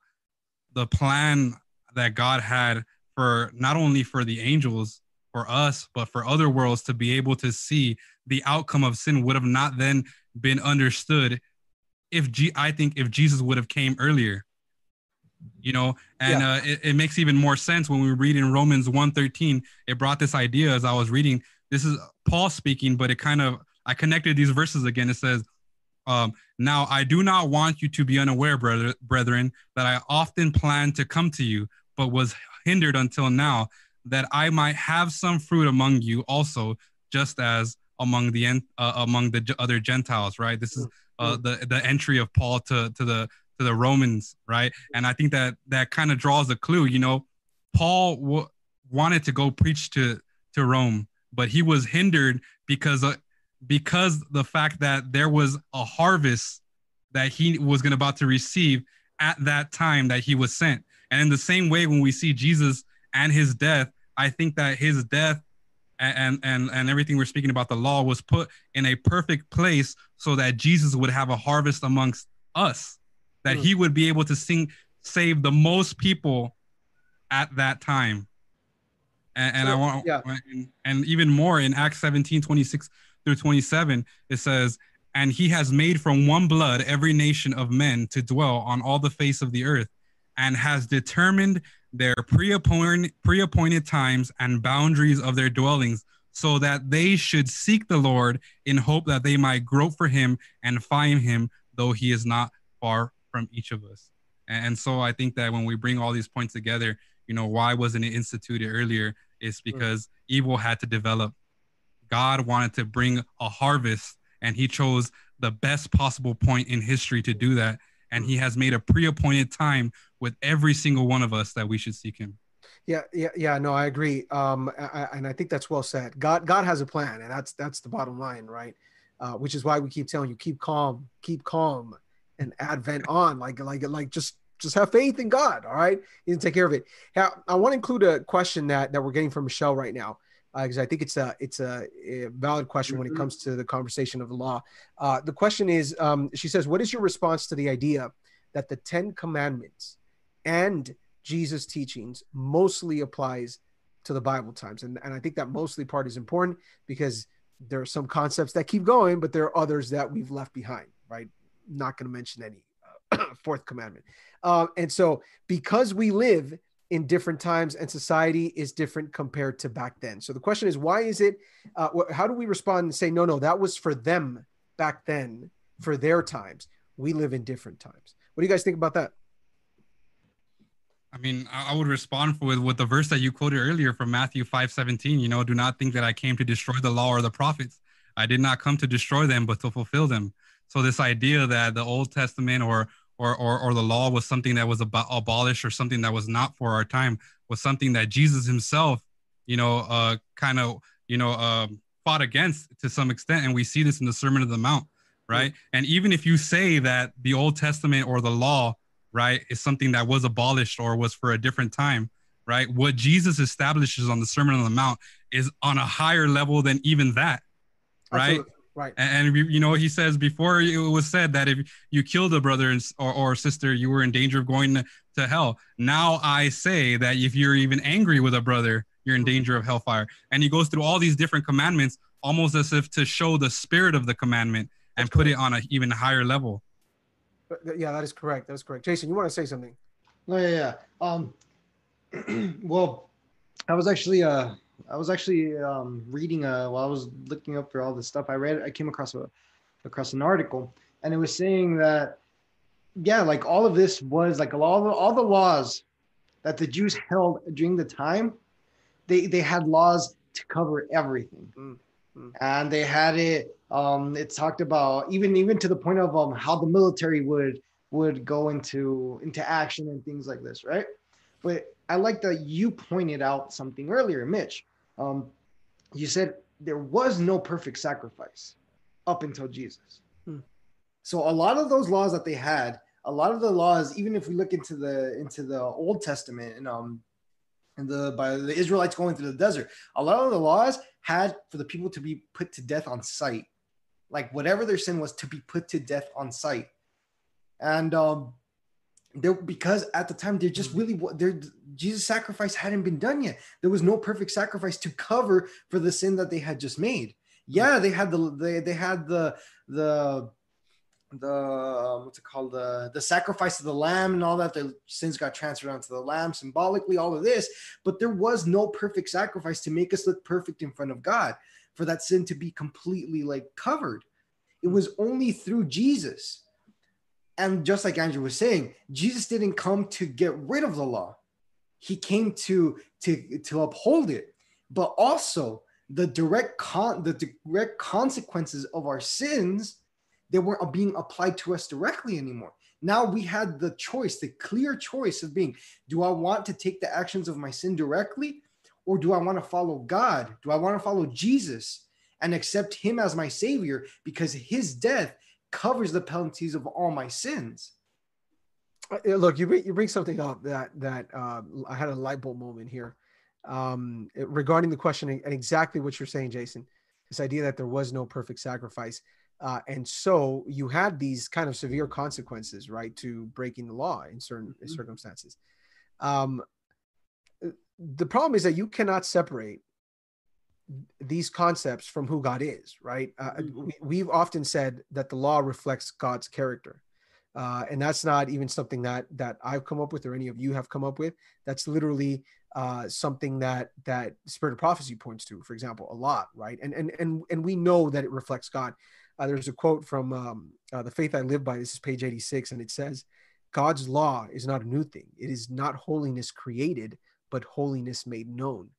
the plan that God had for not only for the angels for us, but for other worlds to be able to see the outcome of sin would have not then been understood if G- I think if Jesus would have came earlier, you know, and yeah. uh, it, it, makes even more sense when we read in Romans 1:13. It brought this idea as I was reading. This is Paul speaking, but it kind of I connected these verses again. It says, um, "Now I do not want you to be unaware, brother, brethren, that I often planned to come to you, but was hindered until now, that I might have some fruit among you also, just as among the uh, among the other Gentiles. Right. This is uh, the the entry of Paul to to the to the Romans. Right. And I think that that kind of draws a clue. You know, Paul w- wanted to go preach to to Rome, but he was hindered because uh, because the fact that there was a harvest that he was going about to receive at that time that he was sent. And in the same way, when we see Jesus and his death, I think that his death and and and everything we're speaking about the law was put in a perfect place so that Jesus would have a harvest amongst us that mm. he would be able to sing save the most people at that time and, and so, I want yeah. and, and even more in Acts 17 26 through 27 it says and he has made from one blood every nation of men to dwell on all the face of the earth and has determined their pre-appointed, pre-appointed times and boundaries of their dwellings so that they should seek the Lord in hope that they might grope for him and find him, though he is not far from each of us. And so I think that when we bring all these points together, you know, why wasn't it instituted earlier? It's because evil had to develop. God wanted to bring a harvest and he chose the best possible point in history to do that. And he has made a pre appointed time with every single one of us that we should seek him. Yeah, yeah, yeah. No, I agree. Um, I, and I think that's well said. God, God has a plan, and that's that's the bottom line, right? Uh, which is why we keep telling you, keep calm, keep calm, and Advent on. Like, like, like, just just have faith in God. All right, He can take care of it. Now, I want to include a question that that we're getting from Michelle right now because uh, I think it's a it's a, a valid question when it mm-hmm. comes to the conversation of the law. Uh, the question is, um, she says, "What is your response to the idea that the Ten Commandments and Jesus' teachings mostly applies to the Bible times?" And and I think that mostly part is important because there are some concepts that keep going, but there are others that we've left behind. Right? Not going to mention any uh, fourth commandment. Uh, and so, because we live in different times and society is different compared to back then. So the question is, why is it? Uh, how do we respond and say, no, no, that was for them back then, for their times. We live in different times. What do you guys think about that? I mean, I would respond with with the verse that you quoted earlier from Matthew five seventeen. You know, do not think that I came to destroy the law or the prophets. I did not come to destroy them, but to fulfill them. So this idea that the Old Testament or or, or, or the law was something that was ab- abolished or something that was not for our time was something that Jesus himself, you know, uh, kind of, you know, uh, fought against to some extent. And we see this in the Sermon of the Mount, right? Mm-hmm. And even if you say that the Old Testament or the law, right, is something that was abolished or was for a different time, right? What Jesus establishes on the Sermon on the Mount is on a higher level than even that, right? Absolutely. Right. And, and, you know, he says before it was said that if you killed a brother or, or sister, you were in danger of going to, to hell. Now I say that if you're even angry with a brother, you're in danger of hellfire. And he goes through all these different commandments, almost as if to show the spirit of the commandment and put it on an even higher level. Yeah, that is correct. That is correct. Jason, you want to say something? Oh, yeah, yeah. Um, well, I was actually uh I was actually um, reading uh, while I was looking up for all this stuff. I read, I came across a across an article, and it was saying that, yeah, like all of this was like all the, all the laws that the Jews held during the time, they they had laws to cover everything, mm-hmm. and they had it. Um, it talked about even even to the point of um how the military would would go into into action and things like this, right? But I like that you pointed out something earlier, Mitch. Um, you said there was no perfect sacrifice up until Jesus. Hmm. So a lot of those laws that they had, a lot of the laws, even if we look into the into the Old Testament and um and the by the Israelites going through the desert, a lot of the laws had for the people to be put to death on sight. Like whatever their sin was to be put to death on sight. And um there because at the time there just really there Jesus sacrifice hadn't been done yet. There was no perfect sacrifice to cover for the sin that they had just made. Yeah, they had the they, they had the the the um, what's it called the the sacrifice of the lamb and all that the sins got transferred onto the lamb symbolically all of this but there was no perfect sacrifice to make us look perfect in front of god for that sin to be completely like covered it hmm. was only through jesus and just like Andrew was saying, Jesus didn't come to get rid of the law. He came to to to uphold it. But also the direct con the direct consequences of our sins they weren't being applied to us directly anymore. Now we had the choice, the clear choice of being, do I want to take the actions of my sin directly or do I want to follow God? Do I want to follow Jesus and accept him as my savior because his death covers the penalties of all my sins. Uh, look, you bring, you bring something up that that uh, I had a light bulb moment here um, regarding the question and exactly what you're saying, Jason. This idea that there was no perfect sacrifice, uh, and so you had these kind of severe consequences, right, to breaking the law in certain mm-hmm. circumstances. Um, the problem is that you cannot separate these concepts from who God is, right? Uh, mm-hmm. we, have often said that the law reflects God's character. Uh, and that's not even something that that I've come up with or any of you have come up with. That's literally uh, something that that Spirit of Prophecy points to, for example, a lot, right? And and and and we know that it reflects God. Uh, there's a quote from um, uh, the Faith I Live By. This is page 86, and it says, "God's law is not a new thing. It is not holiness created, but holiness made known."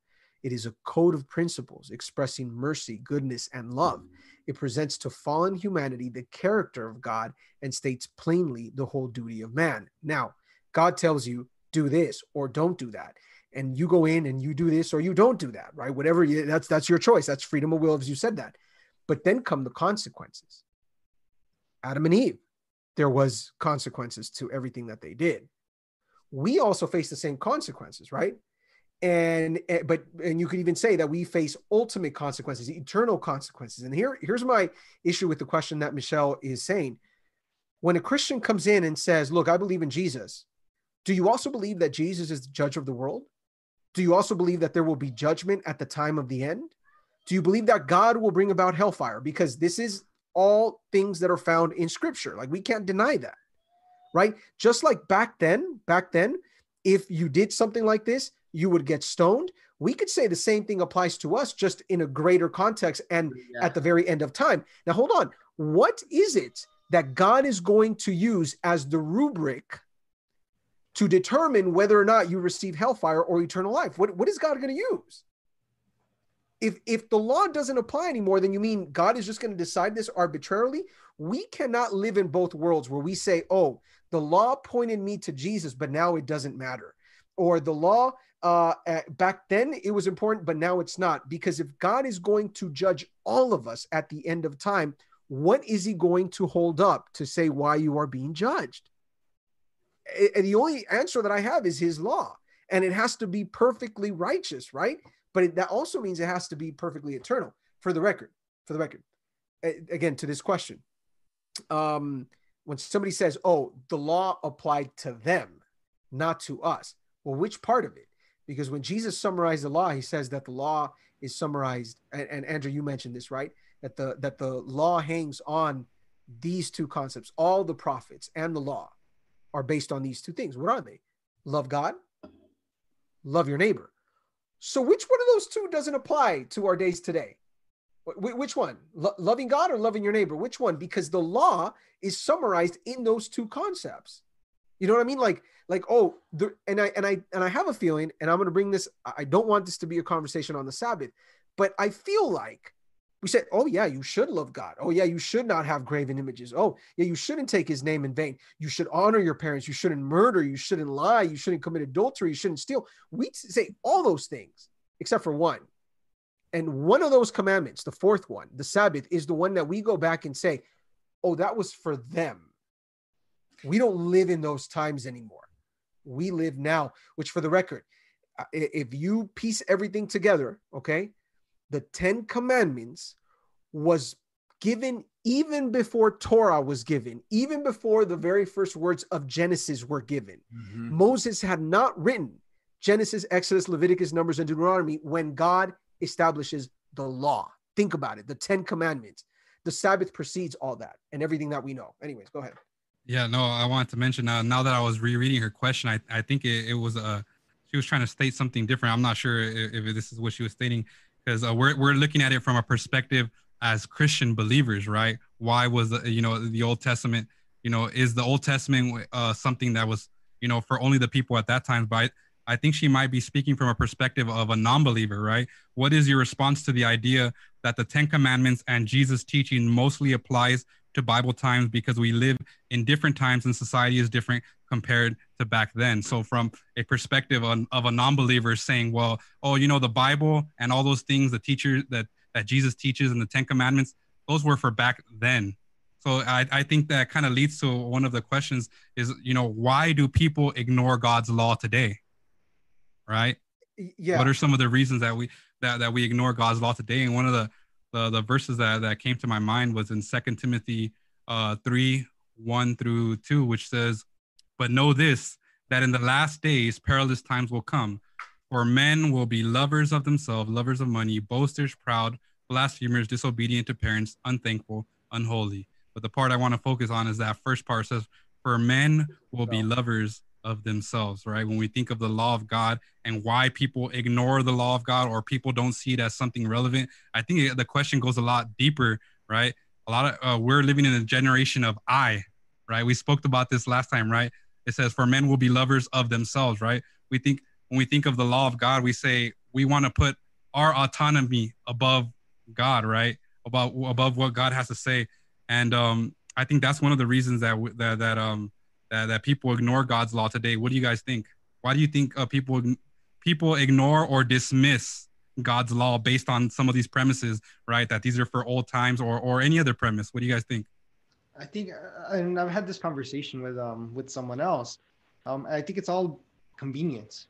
It is a code of principles expressing mercy, goodness, and love. It presents to fallen humanity the character of God and states plainly the whole duty of man. Now, God tells you, do this or don't do that. And you go in and you do this or you don't do that, right? Whatever you, that's that's your choice. That's freedom of will, as you said that. But then come the consequences. Adam and Eve, there was consequences to everything that they did. We also face the same consequences, right? and eh, but and you could even say that we face ultimate consequences eternal consequences. And here here's my issue with the question that michelle is saying. When a christian comes in and says look i believe in jesus do you also believe that jesus is the judge of the world? Do you also believe that there will be judgment at the time of the end? Do you believe that god will bring about hellfire? Because this is all things that are found in scripture. Like we can't deny that right just like back then back then if you did something like this you would get stoned. We could say the same thing applies to us, just in a greater context and yeah. at the very end of time. Now, hold on. What is it that God is going to use as the rubric to determine whether or not you receive hellfire or eternal life? What, what is God going to use? If, if the law doesn't apply anymore, then you mean God is just going to decide this arbitrarily? We cannot live in both worlds where we say, oh, the law pointed me to Jesus, but now it doesn't matter. Or the law uh, back then it was important, but now it's not. Because if God is going to judge all of us at the end of time, what is he going to hold up to say why you are being judged? And the only answer that I have is his law. And it has to be perfectly righteous, right? But it, that also means it has to be perfectly eternal. For the record, for the record, again, to this question, um, when somebody says, oh, the law applied to them, not to us, well, which part of it? because when Jesus summarized the law, he says that the law is summarized, and, and Andrew, you mentioned this, right? That the that the law hangs on these two concepts. All the prophets and the law are based on these two things. What are they? Love God, love your neighbor. So which one of those two doesn't apply to our days today? Which one? Lo- loving God or loving your neighbor? Which one? Because the law is summarized in those two concepts. You know what I mean? Like, like, oh, the, and I and I and I have a feeling, and I'm going to bring this. I don't want this to be a conversation on the Sabbath, but I feel like we said, oh yeah, you should love God. Oh yeah, you should not have graven images. Oh yeah, you shouldn't take His name in vain. You should honor your parents. You shouldn't murder. You shouldn't lie. You shouldn't commit adultery. You shouldn't steal. We say all those things except for one. And one of those commandments, the fourth one, the Sabbath, is the one that we go back and say, oh, that was for them we don't live in those times anymore. We live now, which for the record, uh, if you piece everything together, okay, the 10 commandments was given even before Torah was given, even before the very first words of Genesis were given. Mm-hmm. Moses had not written Genesis, Exodus, Leviticus, Numbers, and Deuteronomy when God establishes the law. Think about it the 10 commandments. The Sabbath precedes all that and everything that we know. Anyways, go ahead. Yeah, no, I wanted to mention uh, now that I was rereading her question, I, I think it, it was uh, she was trying to state something different. I'm not sure if, if this is what she was stating because uh, we're, we're looking at it from a perspective as Christian believers, right? Why was the, you know the Old Testament, you know, is the Old Testament uh, something that was you know for only the people at that time? But I think she might be speaking from a perspective of a non-believer, right? What is your response to the idea that the Ten Commandments and Jesus' teaching mostly applies to Bible times because we live in different times and society is different compared to back then. So, from a perspective of, of a non-believer saying, "Well, oh, you know, the Bible and all those things, the teacher that that Jesus teaches and the Ten Commandments, those were for back then." So, I, I think that kind of leads to one of the questions: is you know, why do people ignore God's law today? Right? Yeah. What are some of the reasons that we that that we ignore God's law today? And one of the the, the verses that, that came to my mind was in Second Timothy uh, 3 1 through 2, which says, But know this, that in the last days perilous times will come, for men will be lovers of themselves, lovers of money, boasters, proud, blasphemers, disobedient to parents, unthankful, unholy. But the part I want to focus on is that first part says, For men will be lovers of themselves, right? When we think of the law of God and why people ignore the law of God or people don't see it as something relevant, I think the question goes a lot deeper, right? A lot of uh, we're living in a generation of I, right? We spoke about this last time, right? It says, "For men will be lovers of themselves," right? We think when we think of the law of God, we say we want to put our autonomy above God, right? About above what God has to say, and um, I think that's one of the reasons that that that um that, that people ignore God's law today. What do you guys think? Why do you think uh, people people ignore or dismiss God's law based on some of these premises, right? That these are for old times or or any other premise. What do you guys think? I think, uh, and I've had this conversation with um with someone else. Um, I think it's all convenience.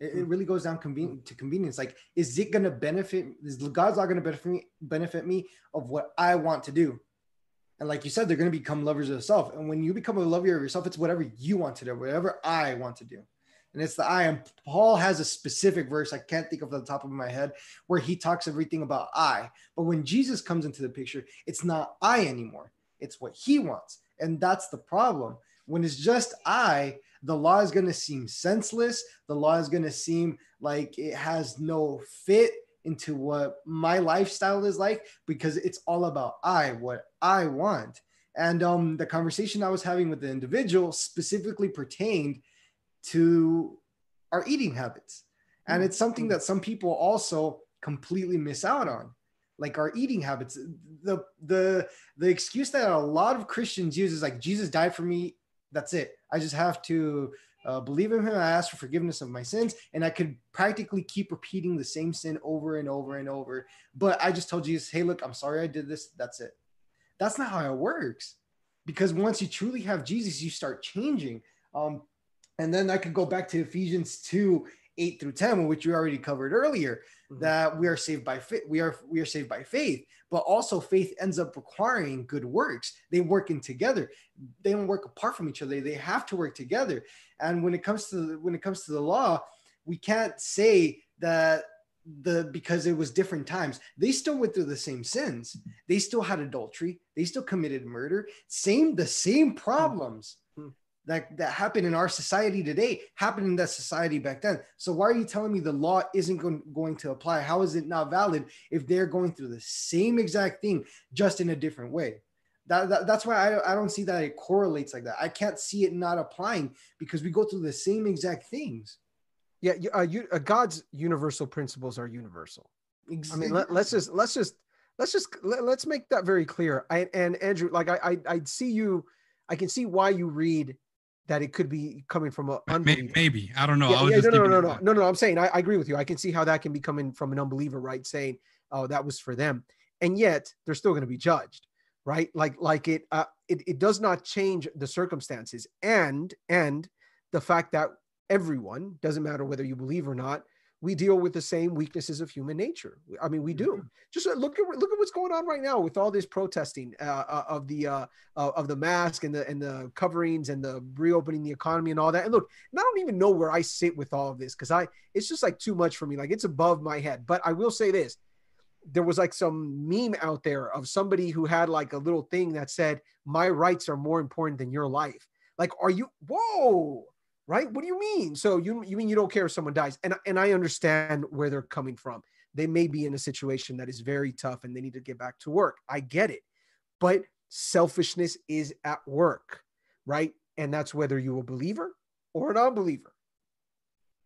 It, it really goes down conven- to convenience. Like, is it going to benefit? Is God's law going to benefit me? Benefit me of what I want to do? And like you said, they're going to become lovers of self. And when you become a lover of yourself, it's whatever you want to do, whatever I want to do and it's the I. And Paul has a specific verse I can't think of the top of my head where he talks everything about I. But when Jesus comes into the picture, it's not I anymore. It's what he wants, and that's the problem. When it's just I, the law is going to seem senseless. The law is going to seem like it has no fit into what my lifestyle is like because it's all about I, what I want. And um, the conversation I was having with the individual specifically pertained to our eating habits. And it's something mm-hmm. that some people also completely miss out on like our eating habits the the the excuse that a lot of christians use is like jesus died for me that's it i just have to uh, believe in him i ask for forgiveness of my sins and i could practically keep repeating the same sin over and over and over. But i just told jesus hey look i'm sorry i did this. That's it. That's not how it works. Because once you truly have jesus you start changing. Um, and then I could go back to Ephesians 2, 8 through 10, which we already covered earlier, mm-hmm. that we are saved by faith. We are we are saved by faith, but also faith ends up requiring good works. They work in together. They don't work apart from each other. They have to work together. And when it comes to when it comes to the law, we can't say that the because it was different times they still went through the same sins they still had adultery they still committed murder same the same problems that that happened in our society today happened in that society back then. So why are you telling me the law isn't going, going to apply? How is it not valid if they're going through the same exact thing just in a different way? That, that, that's why I, I don't see that it correlates like that. I can't see it not applying because we go through the same exact things. Yeah, uh, you, uh, God's universal principles are universal. Exactly. I mean, let, us just let's just let's just let, us make that very clear. I, and Andrew, like I, I I see you, I can see why you read that it could be coming from a unbeliever. Maybe I don't know. Yeah, yeah no, no, no, no, no, no. I'm saying I, I, agree with you. I can see how that can be coming from an unbeliever, right? Saying, "Oh, that was for them," and yet they're still going to be judged, right? Like, like it, uh, it, it does not change the circumstances, and and the fact that everyone doesn't matter whether you believe or not we deal with the same weaknesses of human nature. I mean, we do. Mm-hmm. Just uh, look at look at what's going on right now with all this protesting uh, uh of the uh, of the mask and the and the coverings and the reopening the economy and all that. And look, I don't even know where I sit with all of this because I it's just like too much for me. Like it's above my head. But I will say this: there was like some meme out there of somebody who had like a little thing that said, "My rights are more important than your life." Like, are you? Whoa! Right? What do you mean? So you you mean you don't care if someone dies? And and I understand where they're coming from. They may be in a situation that is very tough and they need to get back to work. I get it. But selfishness is at work, right? And that's whether you're a believer or an unbeliever.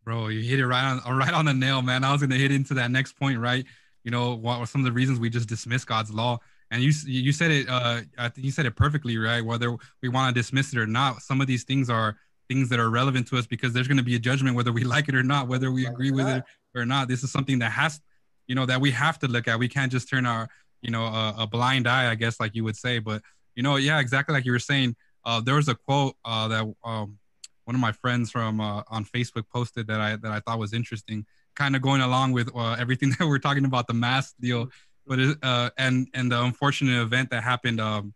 Bro, you hit it right on right on the nail, man. I was gonna hit into that next point, right? You know, what were some of the reasons we just dismiss God's law? And you you said it. Uh, I think you said it perfectly, right? Whether we want to dismiss it or not, some of these things are things that are relevant to us because there's going to be a judgment whether we like it or not, whether we agree with it or not. This is something that has, you know, that we have to look at. We can't just turn our, you know, a, a blind eye, I guess, like you would say. But you know, yeah, exactly like you were saying. Uh, there was a quote uh, that um, one of my friends from uh, on Facebook posted that I that I thought was interesting, kind of going along with uh, everything that we're talking about the mask deal, but it, uh, and and the unfortunate event that happened, um,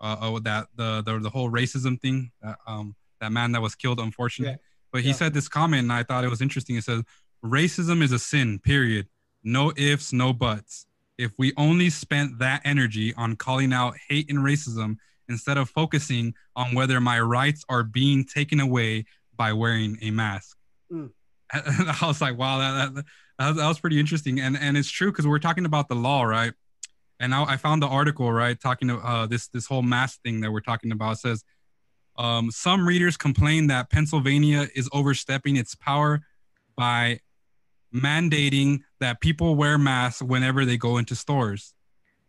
uh, uh that the, the the whole racism thing, um, that man that was killed, unfortunately. Yeah. But he yeah. said this comment, and I thought it was interesting. It says, "Racism is a sin. Period. No ifs, no buts. If we only spent that energy on calling out hate and racism instead of focusing on whether my rights are being taken away by wearing a mask." Mm. I was like, "Wow, that, that, that, was, that was pretty interesting." And and it's true because we're talking about the law, right? And I, I found the article right talking to uh, this this whole mask thing that we're talking about. It says um, some readers complain that Pennsylvania is overstepping its power by mandating that people wear masks whenever they go into stores.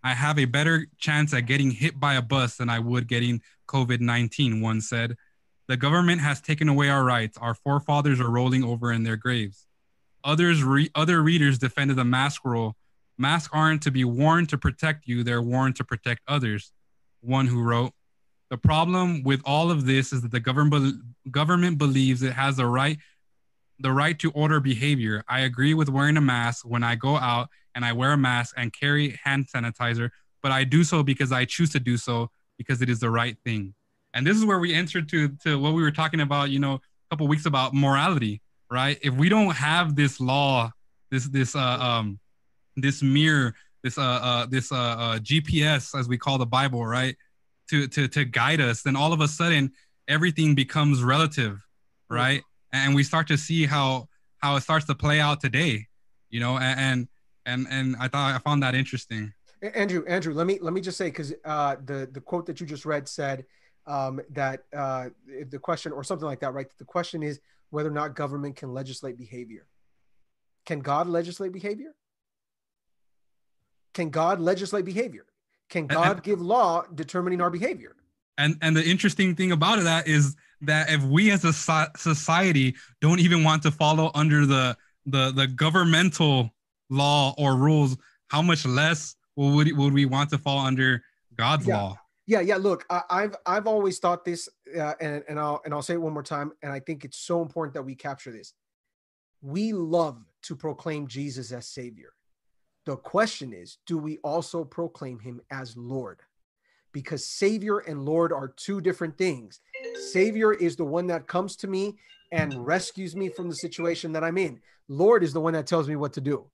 I have a better chance at getting hit by a bus than I would getting COVID 19, one said. The government has taken away our rights. Our forefathers are rolling over in their graves. Others, re- other readers defended the mask rule. Masks aren't to be worn to protect you, they're worn to protect others. One who wrote, The problem with all of this is that the government, government believes it has the right the right to order behavior. I agree with wearing a mask when I go out and I wear a mask and carry hand sanitizer, but I do so because I choose to do so because it is the right thing. And this is where we enter to, to what we were talking about, you know, a couple weeks about morality, right? If we don't have this law, this this uh, um this mirror, this uh, uh this uh, uh GPS as we call the Bible, right? To to to guide us, then all of a sudden everything becomes relative, right? And we start to see how how it starts to play out today, you know, and and and I thought I found that interesting. Andrew, Andrew, let me let me just say because uh, the the quote that you just read said um, that uh, the question or something like that, right? The question is whether or not government can legislate behavior. Can God legislate behavior? Can God legislate behavior? Can God and, give law determining our behavior? And and the interesting thing about that is that if we as a society don't even want to follow under the the the governmental law or rules, how much less would would we want to fall under God's yeah. law? Yeah, yeah. Look, I, have I've always thought this, uh, and and I'll and I'll say it one more time, and I think it's so important that we capture this. We love to proclaim Jesus as Savior. The question is, do we also proclaim Him as Lord? Because Savior and Lord are two different things. Savior is the one that comes to me and rescues me from the situation that I'm in. Lord is the one that tells me what to do.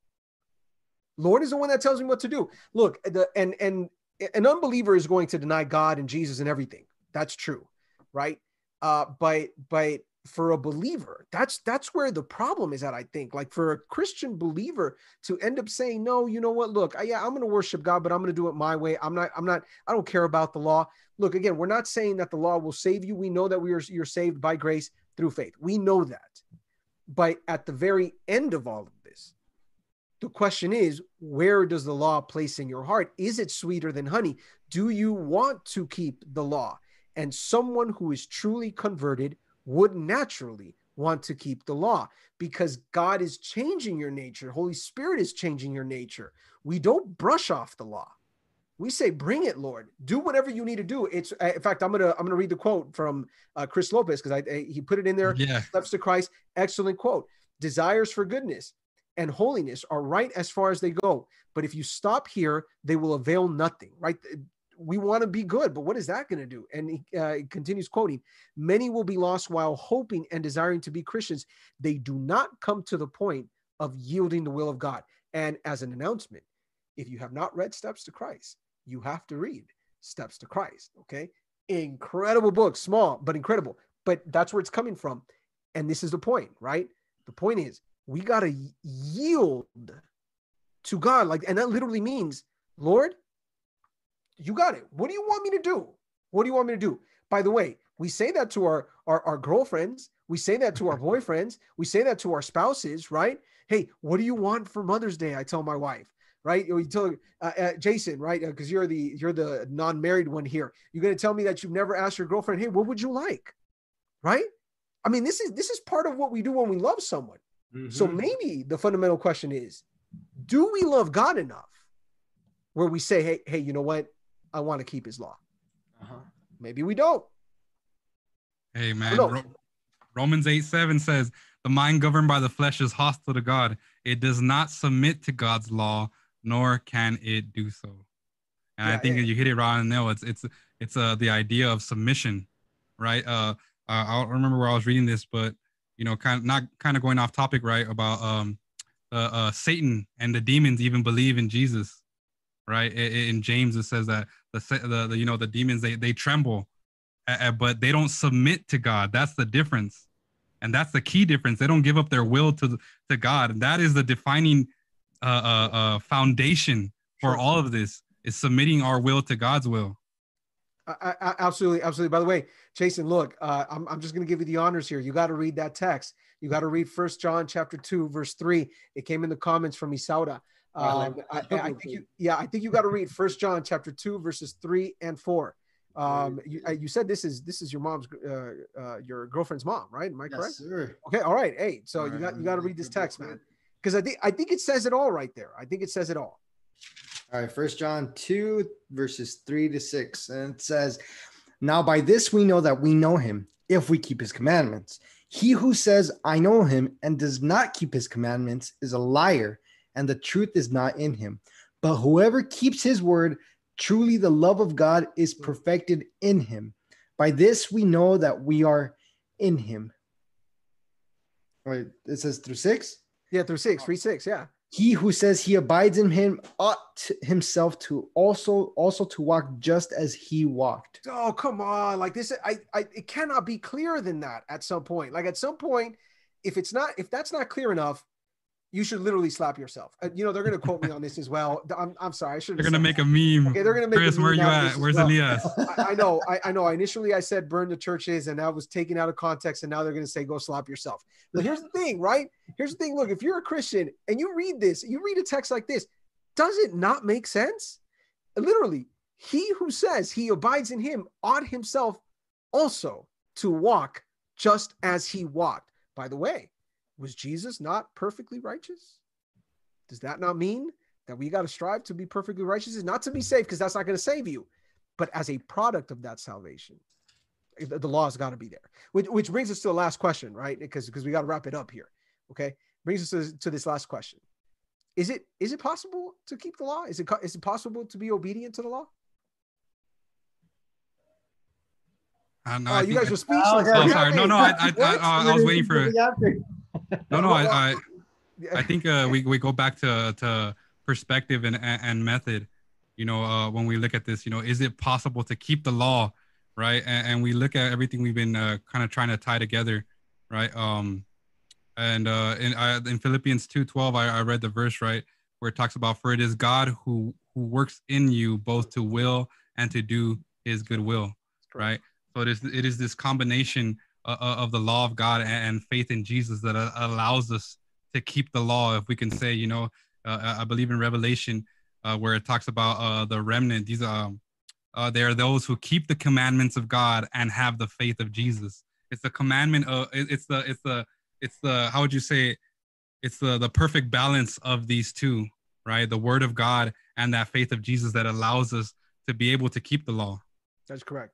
Lord is the one that tells me what to do. Look, the and and an unbeliever is going to deny God and Jesus and everything. That's true, right? Uh, but but for a believer, that's that's where the problem is at. I think, like for a Christian believer to end up saying, "No, you know what? Look, I, yeah, I'm going to worship God, but I'm going to do it my way. I'm not. I'm not. I don't care about the law. Look, again, we're not saying that the law will save you. We know that we are you're saved by grace through faith. We know that, but at the very end of all of this, the question is, where does the law place in your heart? Is it sweeter than honey? Do you want to keep the law? And someone who is truly converted would naturally want to keep the law because God is changing your nature. Holy Spirit is changing your nature. We don't brush off the law. We say, "Bring it, Lord. Do whatever you need to do." It's uh, in fact, I'm gonna I'm gonna read the quote from uh, Chris Lopez because I, I, he put it in there. Yeah, steps to Christ. Excellent quote. Desires for goodness and holiness are right as far as they go. But if you stop here, they will avail nothing, right? We want to be good, but what is that going to do? And he, uh, continues quoting Many will be lost while hoping and desiring to be Christians. They do not come to the point of yielding the will of God. And as an announcement, if you have not read Steps to Christ, you have to read Steps to Christ. Okay. Incredible book, small, but incredible. But that's where it's coming from. And this is the point, right? The point is we got to yield to God. Like, and that literally means, Lord, you got it. What do you want me to do? What do you want me to do? By the way, we say that to our, our, our girlfriends. We say that to our boyfriends. We say that to our spouses, right? Hey, what do you want for Mother's Day? I tell my wife, right? You tell uh, uh, Jason, right? Because uh, you're the you're the non-married one here. You're gonna tell me that you've never asked your girlfriend, hey, what would you like, right? I mean, this is this is part of what we do when we love someone. Mm-hmm. So maybe the fundamental question is do we love God enough where we say, hey, hey, you know what? I want to keep his law. Uh-huh. Maybe we don't. Hey, man. Ro- Romans 8 7 says, The mind governed by the flesh is hostile to God. It does not submit to God's law, nor can it do so. And yeah, I think yeah. you hit it right on the nail. It's it's it's uh the idea of submission, right? Uh, uh I don't remember where I was reading this, but you know, kind of not kind of going off topic, right? About um, uh, uh, Satan and the demons even believe in Jesus, right? In, James, it says that the, the, the you know the demons they they tremble, but they don't submit to God. That's the difference, and that's the key difference. They don't give up their will to to God. And that is the defining uh, uh, uh, foundation for all of this is submitting our will to God's will. I, I, absolutely, absolutely. By the way, Jason, look, uh, I'm, I'm just going to give you the honors here. You got to read that text. You got to read First John chapter two, verse three. It came in the comments from Isauda. Um, I, I, think you, yeah, I think you got to read First John chapter two, verses three and four. Um, you, uh, you said this is this is your mom's uh, uh, your girlfriend's mom, right? Am I correct? Yes, sir. Okay, all right. Hey, so all you got you got to read this text, man, because I think I think it says it all right there. I think it says it all. All right, First John two verses three to six, and it says, "Now by this we know that we know Him if we keep His commandments. He who says I know Him and does not keep His commandments is a liar, and the truth is not in him. But whoever keeps His word." Truly, the love of God is perfected in him. By this we know that we are in him. Wait, it says through six? Yeah, through six, three six, yeah. He who says he abides in him ought himself to also also to walk just as he walked. Oh, come on. Like this, I, I it cannot be clearer than that at some point. Like at some point, if it's not, if that's not clear enough, you should literally slap yourself. Uh, you know, they're going to quote me on this as well. I'm, I'm sorry. I should. They're going to make a meme. Okay, they're going to make. Chris, where are you at? Where's well. Elias? I, I, know. I, I, know. Initially, I said burn the churches, and that was taken out of context. And now they're going to say go slap yourself. But here's the thing, right? Here's the thing. Look, if you're a Christian and you read this, you read a text like this, does it not make sense? Literally, he who says he abides in him ought himself also to walk just as he walked. By the way, was Jesus not perfectly righteous? Does that not mean that we got to strive to be perfectly righteous? Is not to be saved because that's not going to save you, but as a product of that salvation, the law has got to be there. Which, which brings us to the last question, right? Because because we got to wrap it up here. Okay, brings us to, to this last question: Is it is it possible to keep the law? Is it is it possible to be obedient to the law? Uh, no, oh, you guys were speechless. Oh, oh sorry. No, no, I, I, I, I was waiting for. no, no, I, I, I think uh, we we go back to to perspective and and method. You know, uh, when we look at this, you know, is it possible to keep the law, right? And, and we look at everything we've been uh, kind of trying to tie together, right? Um, and uh, in I, in Philippians two twelve, I, I read the verse right where it talks about, "For it is God who who works in you both to will and to do His good will," right? So it is it is this combination uh, uh, of the law of God and, faith in Jesus that uh, allows us to keep the law. If we can say, you know, uh, I believe in Revelation uh, where it talks about uh, the remnant. These are they are those who keep the commandments of God and have the faith of Jesus. It's the commandment of it's the it's the it's the how would you say it's the the perfect balance of these two, right? The word of God and that faith of Jesus that allows us to be able to keep the law. That's correct.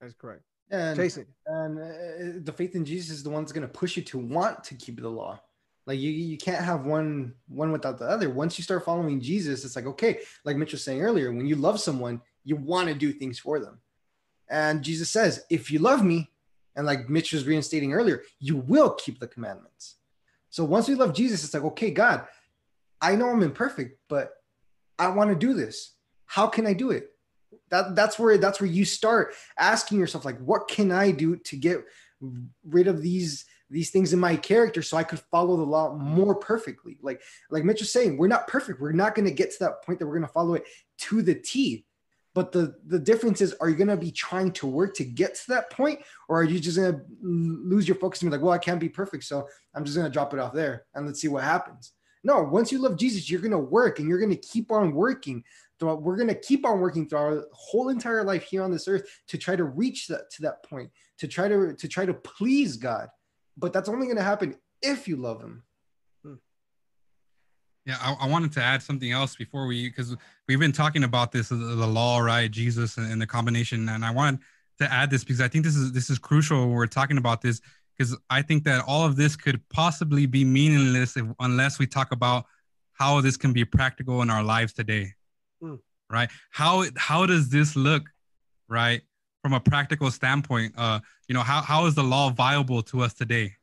That's correct. And. And uh, the faith in Jesus is the one that's going to push you to want to keep the law. Like you, you can't have one one without the other. Once you start following Jesus, it's like okay, like Mitch was saying earlier, when you love someone, you want to do things for them. And Jesus says, if you love me, and like Mitch was reinstating earlier, you will keep the commandments. So once we love Jesus, it's like, okay, God, I know I'm imperfect, but I want to do this. How can I do it? That that's where that's where you start asking yourself like what can i do to get rid of these these things in my character so i could follow the law mm-hmm. more perfectly? Like like mitch was saying we're not perfect. We're not going to get to that point that we're going to follow it to the t. But the the difference is are you going to be trying to work to get to that point or are you just going to lose your focus and be like well i can't be perfect so i'm just going to drop it off there and let's see what happens? No once you love jesus you're going to work and you're going to keep on working throughout, we're going to keep on working through our whole entire life here on this earth to try to reach that to that point, to try to to try to please God. But that's only going to happen if you love Him. Hmm. Yeah, I, I, wanted to add something else before we, because we've been talking about this, the law, right, Jesus, and, and the combination, and I wanted to add this because I think this is this is crucial when we're talking about this because I think that all of this could possibly be meaningless if, unless we talk about how this can be practical in our lives today mm. right? How how does this look, right, from a practical standpoint? Uh, you know, how how is the law viable to us today?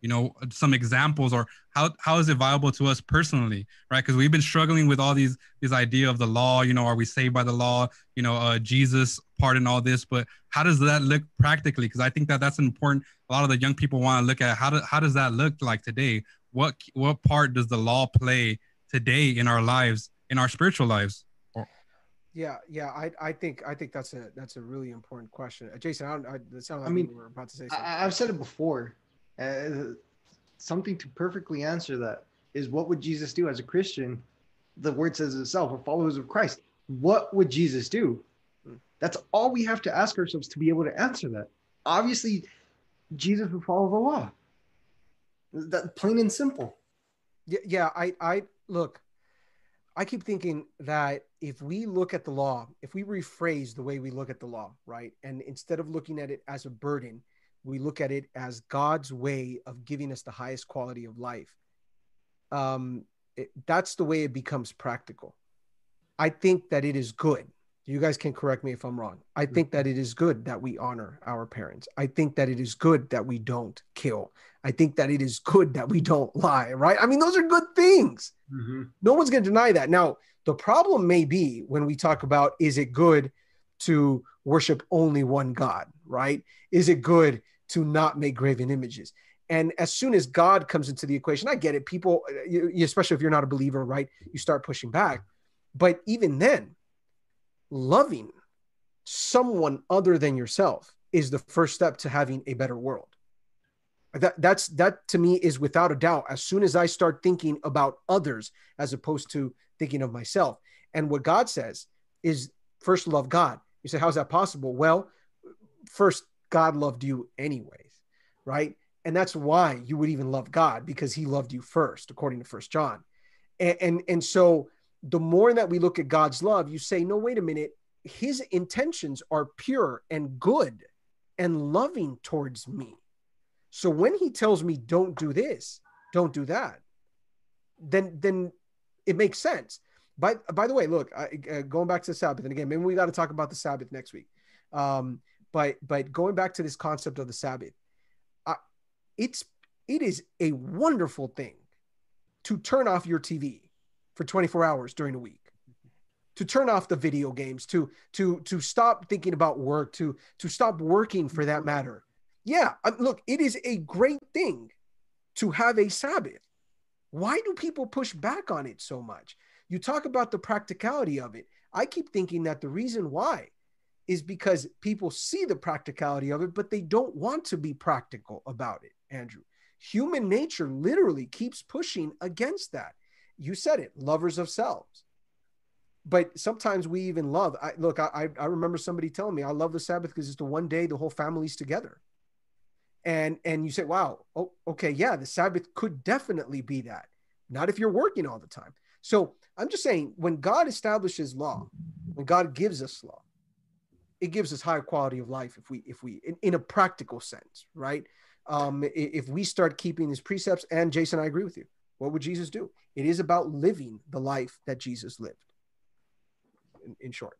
You know, some examples or how how is it viable to us personally, right? Because we've been struggling with all these this idea of the law. You know, are we saved by the law? You know, uh, Jesus pardon all this, but how does that look practically? Because I think that that's important. A lot of the young people want to look at how do, how does that look like today? What what part does the law play today in our lives, in our spiritual lives? Yeah, yeah, I, I think I think that's a that's a really important question, uh, Jason. I don't. I, sounds like I mean, we were about to say something. I, I've said it before. Uh, something to perfectly answer that is what would Jesus do as a Christian? The word says itself, followers of Christ. What would Jesus do? That's all we have to ask ourselves to be able to answer that. Obviously, Jesus would follow the law. That plain and simple. Yeah, yeah. I, I look. I keep thinking that if we look at the law, if we rephrase the way we look at the law, right, and instead of looking at it as a burden, we look at it as God's way of giving us the highest quality of life. Um, it, that's the way it becomes practical. I think that it is good. You guys can correct me if I'm wrong. I mm-hmm. think that it is good that we honor our parents. I think that it is good that we don't kill. I think that it is good that we don't lie, right? I mean, those are good things. Mm-hmm. No one's going to deny that. Now, the problem may be when we talk about is it good to worship only one God, right? Is it good to not make graven images? And as soon as God comes into the equation, I get it. People, uh, you- especially if you're not a believer, right? You start pushing back. But even then, loving someone other than yourself is the first step to having a better world. That that's that to me is without a doubt. As soon as I start thinking about others as opposed to thinking of myself, and what God says is first love God. You say, how's that possible? Well, first God loved you anyways, right? And that's why you would even love God because He loved you first, according to First John. And and, and so the more that we look at God's love, you say, no, wait a minute. His intentions are pure and good and loving towards me. So when he tells me don't do this, don't do that, then then it makes sense. By by the way, look, I, uh, going back to the Sabbath, and again, maybe we got to talk about the Sabbath next week. Um, but but going back to this concept of the Sabbath, it's it is a wonderful thing to turn off your TV for 24 hours during the week to turn off the video games to to to stop thinking about work to to stop working for that matter. Yeah uh, look it is a great thing to have a sabbath. Why do people push back on it so much? You talk about the practicality of it. I keep thinking that the reason why is because people see the practicality of it but they don't want to be practical about it andrew. Human nature literally keeps pushing against that you said it lovers of selves. But sometimes we even love I, look I, I remember somebody telling me i love the sabbath because it's the one day the whole family's together. And and you say wow oh, okay yeah the sabbath could definitely be that. Not if you're working all the time. So i'm just saying when god establishes law when god gives us law it gives us higher quality of life if we if we in, in a practical sense right? Um if we start keeping these precepts and jason i agree with you what would jesus do it is about living the life that jesus lived in, in short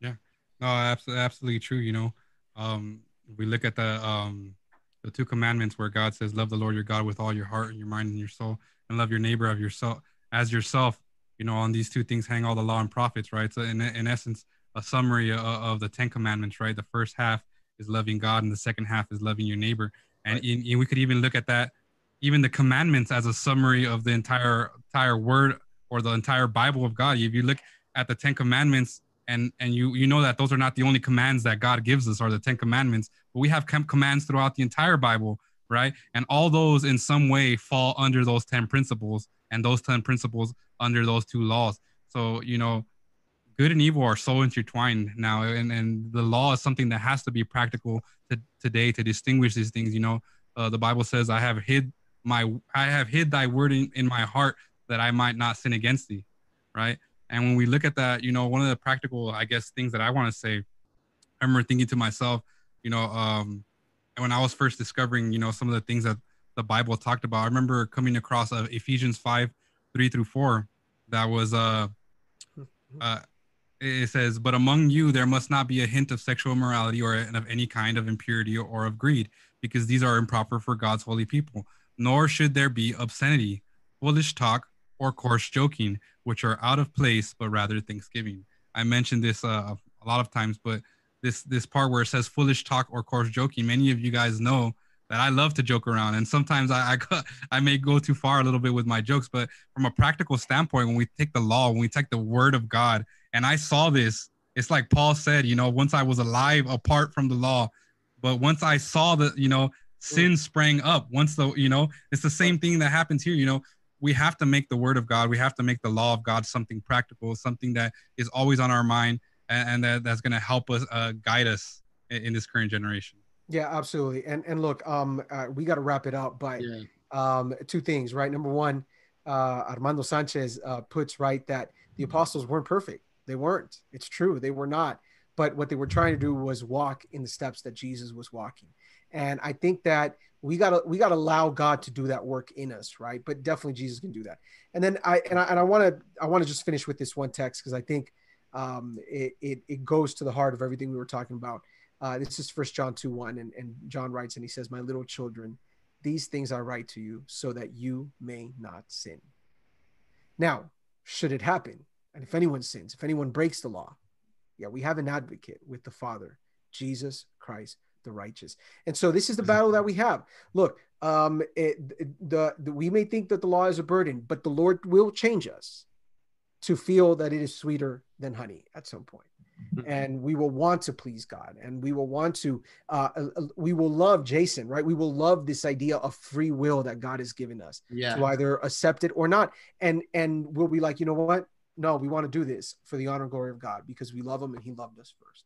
Yeah. No, absolutely, absolutely true. You know, um, we look at the um, the two commandments where God says, "Love the Lord your God with all your heart and your mind and your soul, and love your neighbor of yourself as yourself." You know, on these two things hang all the law and prophets, right? So, in in essence, a summary of, of the Ten Commandments, right? The first half is loving God, and the second half is loving your neighbor. And, Right. in, in- we could even look at that, even the commandments as a summary of the entire entire word or the entire Bible of God. If you look at the Ten Commandments, and and you you know that those are not the only commands that God gives us, are the Ten Commandments, but we have commands throughout the entire Bible, right? And all those in some way fall under those ten principles, and those ten principles under those two laws. So you know, good and evil are so intertwined now, and and the law is something that has to be practical to, today to distinguish these things. You know, uh, the Bible says, "I have hid my I have hid thy word in, in my heart that I might not sin against thee," right? And when we look at that, you know, one of the practical, I guess, things that I want to say, I remember thinking to myself, you know, um, when I was first discovering, you know, some of the things that the Bible talked about, I remember coming across uh, Ephesians 5, 3 through 4, that was, uh, uh, it says, but among you, there must not be a hint of sexual immorality or of any kind of impurity or of greed, because these are improper for God's holy people. Nor should there be obscenity, foolish talk, or coarse joking, which are out of place, but rather thanksgiving. I mentioned this uh, a lot of times, but this this part where it says foolish talk or coarse joking, many of you guys know that I love to joke around, and sometimes I I, I may go too far a little bit with my jokes. But from a practical standpoint, when we take the law, when we take the word of God, And I saw this. It's like Paul said, you know, once I was alive apart from the law, but once I saw that, you know, sin sprang up. Once the, you know, it's the same thing that happens here. You know, we have to make the word of God, we have to make the law of God something practical, something that is always on our mind and, and that, that's going to help us uh, guide us in, in, this current generation. Yeah, absolutely. And and look, um, uh, we got to wrap it up, but yeah. um, two things, right? Number one, uh, Armando Sanchez uh, puts right that the apostles weren't perfect. They weren't. It's true. They were not. But what they were trying to do was walk in the steps that Jesus was walking. And I think that we gotta we gotta allow God to do that work in us, right? But definitely Jesus can do that. And then I and I and I want to I want to just finish with this one text because I think um, it, it it goes to the heart of everything we were talking about. Uh, this is First John two one, and and John writes and he says, "My little children, these things I write to you so that you may not sin." Now, should it happen, and if anyone sins, if anyone breaks the law, yeah, we have an advocate with the Father, Jesus Christ the righteous. And so this is the battle that we have. Look, um, it, the, the we may think that the law is a burden, but the Lord will change us to feel that it is sweeter than honey at some point. and we will want to please God, and we will want to, uh, uh, uh, we will love Jason, right? We will love this idea of free will that God has given us yeah. to either accept it or not, and and we'll be like, you know what? No, we want to do this for the honor and glory of God because we love Him and He loved us first.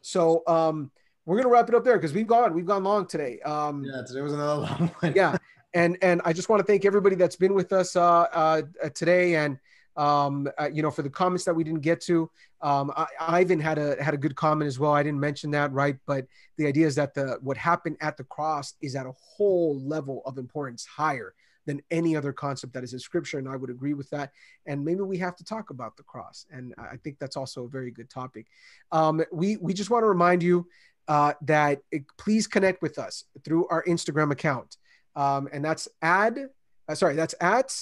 So, um, we're gonna wrap it up there because we've gone we've gone long today. Um, yeah, today was another long one. yeah, and and I just want to thank everybody that's been with us uh, uh, today, and um, uh, you know for the comments that we didn't get to. Um, I, Ivan had a had a good comment as well. I didn't mention that, right? But the idea is that the what happened at the cross is at a whole level of importance higher than any other concept that is in scripture and i would agree with that and maybe we have to talk about the cross and i think that's also a very good topic um, we we just want to remind you uh, that it, please connect with us through our Instagram account. Um, and that's ad, uh, sorry, that's at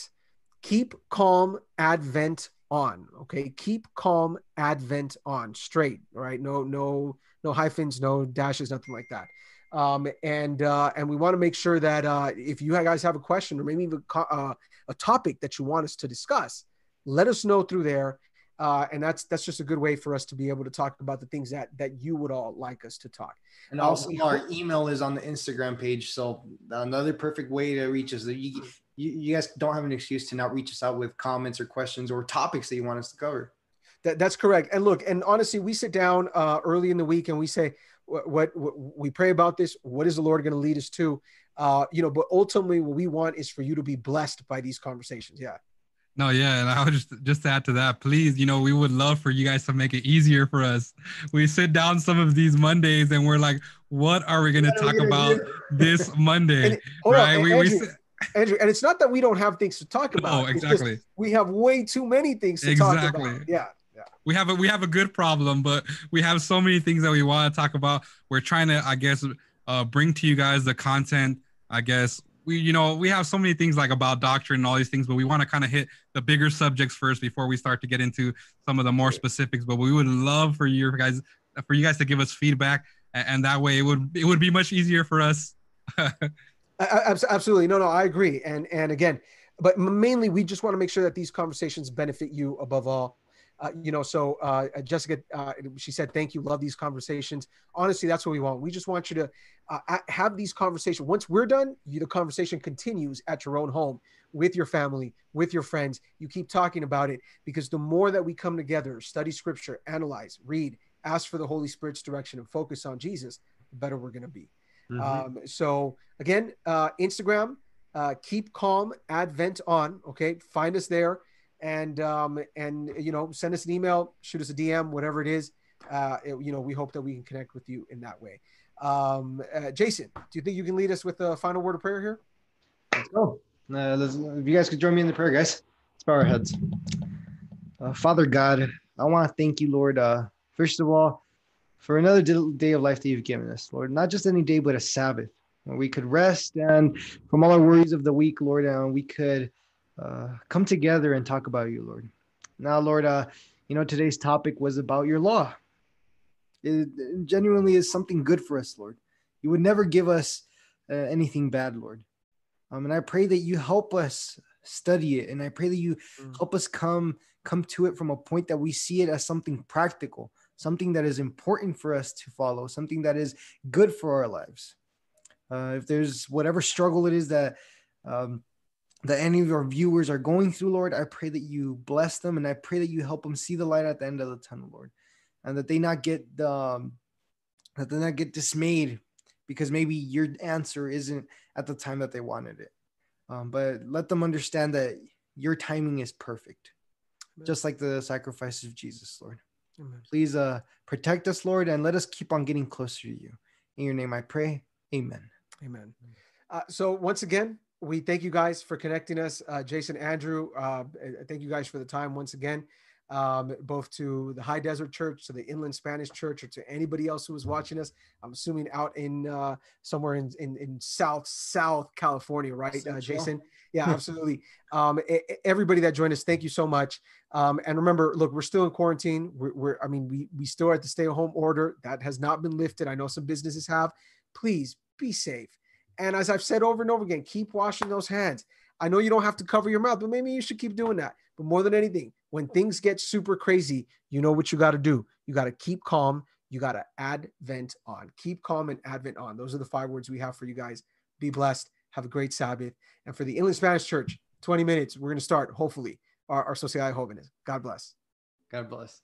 keep calm advent on. Okay. Keep calm advent on straight. Right. No, no, no hyphens, no dashes, nothing like that. Um, and uh, and we want to make sure that uh, if you guys have a question or maybe even uh, a topic that you want us to discuss, let us know through there uh, and that's that's just a good way for us to be able to talk about the things that that you would all like us to talk. And also, our email is on the Instagram page, so another perfect way to reach us. That you, you you guys don't have an excuse to not reach us out with comments or questions or topics that you want us to cover. That, that's correct. And look, and honestly, we sit down uh, early in the week and we say, what, what, what we pray about this. What is the Lord going to lead us to? Uh, you know, but ultimately, what we want is for you to be blessed by these conversations. Yeah. No, yeah, and I would just just add to that, please, you know, we would love for you guys to make it easier for us. We sit down some of these Mondays and we're like, what are we going to talk about this Monday? And, right? On, we, Andrew, we Andrew, and it's not that we don't have things to talk about. Oh, exactly. We have way too many things to exactly. talk about. Yeah. We have a we have a good problem, but we have so many things that we want to talk about. We're trying to, I guess, uh, bring to you guys the content, I guess, we you know we have so many things like about doctrine and all these things but we want to kind of hit the bigger subjects first before we start to get into some of the more specifics. But we would love for you guys for you guys to give us feedback and that way it would it would be much easier for us. Absolutely. No no i agree. And and again but mainly we just want to make sure that these conversations benefit you above all uh, you know, so uh, Jessica, uh, she said, "Thank you, love these conversations." Honestly, that's what we want. We just want you to uh, have these conversations. Once we're done, you, the conversation continues at your own home with your family, with your friends. You keep talking about it because the more that we come together, study Scripture, analyze, read, ask for the Holy Spirit's direction, and focus on Jesus, the better we're going to be. Mm-hmm. Um, so again, uh, Instagram, uh, keep calm, Advent on. Okay, find us there and um, and you know send us an email, shoot us a DM, whatever it is. Uh, it, you know, we hope that we can connect with you in that way. Um, uh, Jason, do you think you can lead us with a final word of prayer here? Let's go. Uh, if you guys could join me in the prayer, guys. Let's bow our heads. Uh, Father God, I want to thank you, Lord. Uh, first of all, for another day of life that you've given us, Lord. Not just any day, but a Sabbath where we could rest and from all our worries of the week, Lord, and we could uh, come together and talk about you, Lord. Now, Lord, uh, you know, today's topic was about your law. It, it genuinely is something good for us, Lord. You would never give us uh, anything bad, Lord. Um, and I pray that you help us study it, and I pray that you Mm. help us come come to it from a point that we see it as something practical, something that is important for us to follow, something that is good for our lives. Uh, if there's whatever struggle it is that um, that any of our viewers are going through, Lord, I pray that you bless them, and I pray that you help them see the light at the end of the tunnel, Lord, and that they not get the um, that they not get dismayed because maybe your answer isn't at the time that they wanted it. Um, but let them understand that your timing is perfect, Amen. just like the sacrifice of Jesus, Lord. Amen. Please uh, protect us, Lord, and let us keep on getting closer to you. In your name I pray. Amen. Amen. Uh, so once again, we thank you guys for connecting us, uh, Jason, Andrew. Uh, thank you guys for the time once again, um, both to the High Desert Church, to the Inland Spanish Church, or to anybody else who was watching us. I'm assuming out in uh, somewhere in, in in South South California, right, uh, Jason? Yeah, absolutely. um, everybody that joined us, thank you so much. Um, and remember, look, we're still in quarantine. We're, we're I mean, we we still are at the stay at home order that has not been lifted. I know some businesses have. Please be safe. And as I've said over and over again, keep washing those hands. I know you don't have to cover your mouth, but maybe you should keep doing that. But more than anything, when things get super crazy, you know what you got to do. You got to keep calm. You got to advent on. Keep calm and advent on. Those are the five words we have for you guys. Be blessed. Have a great Sabbath. And for the Inland Spanish Church, 20 minutes, we're going to start, hopefully, our, our Sociedad Jóvenes. God bless. God bless.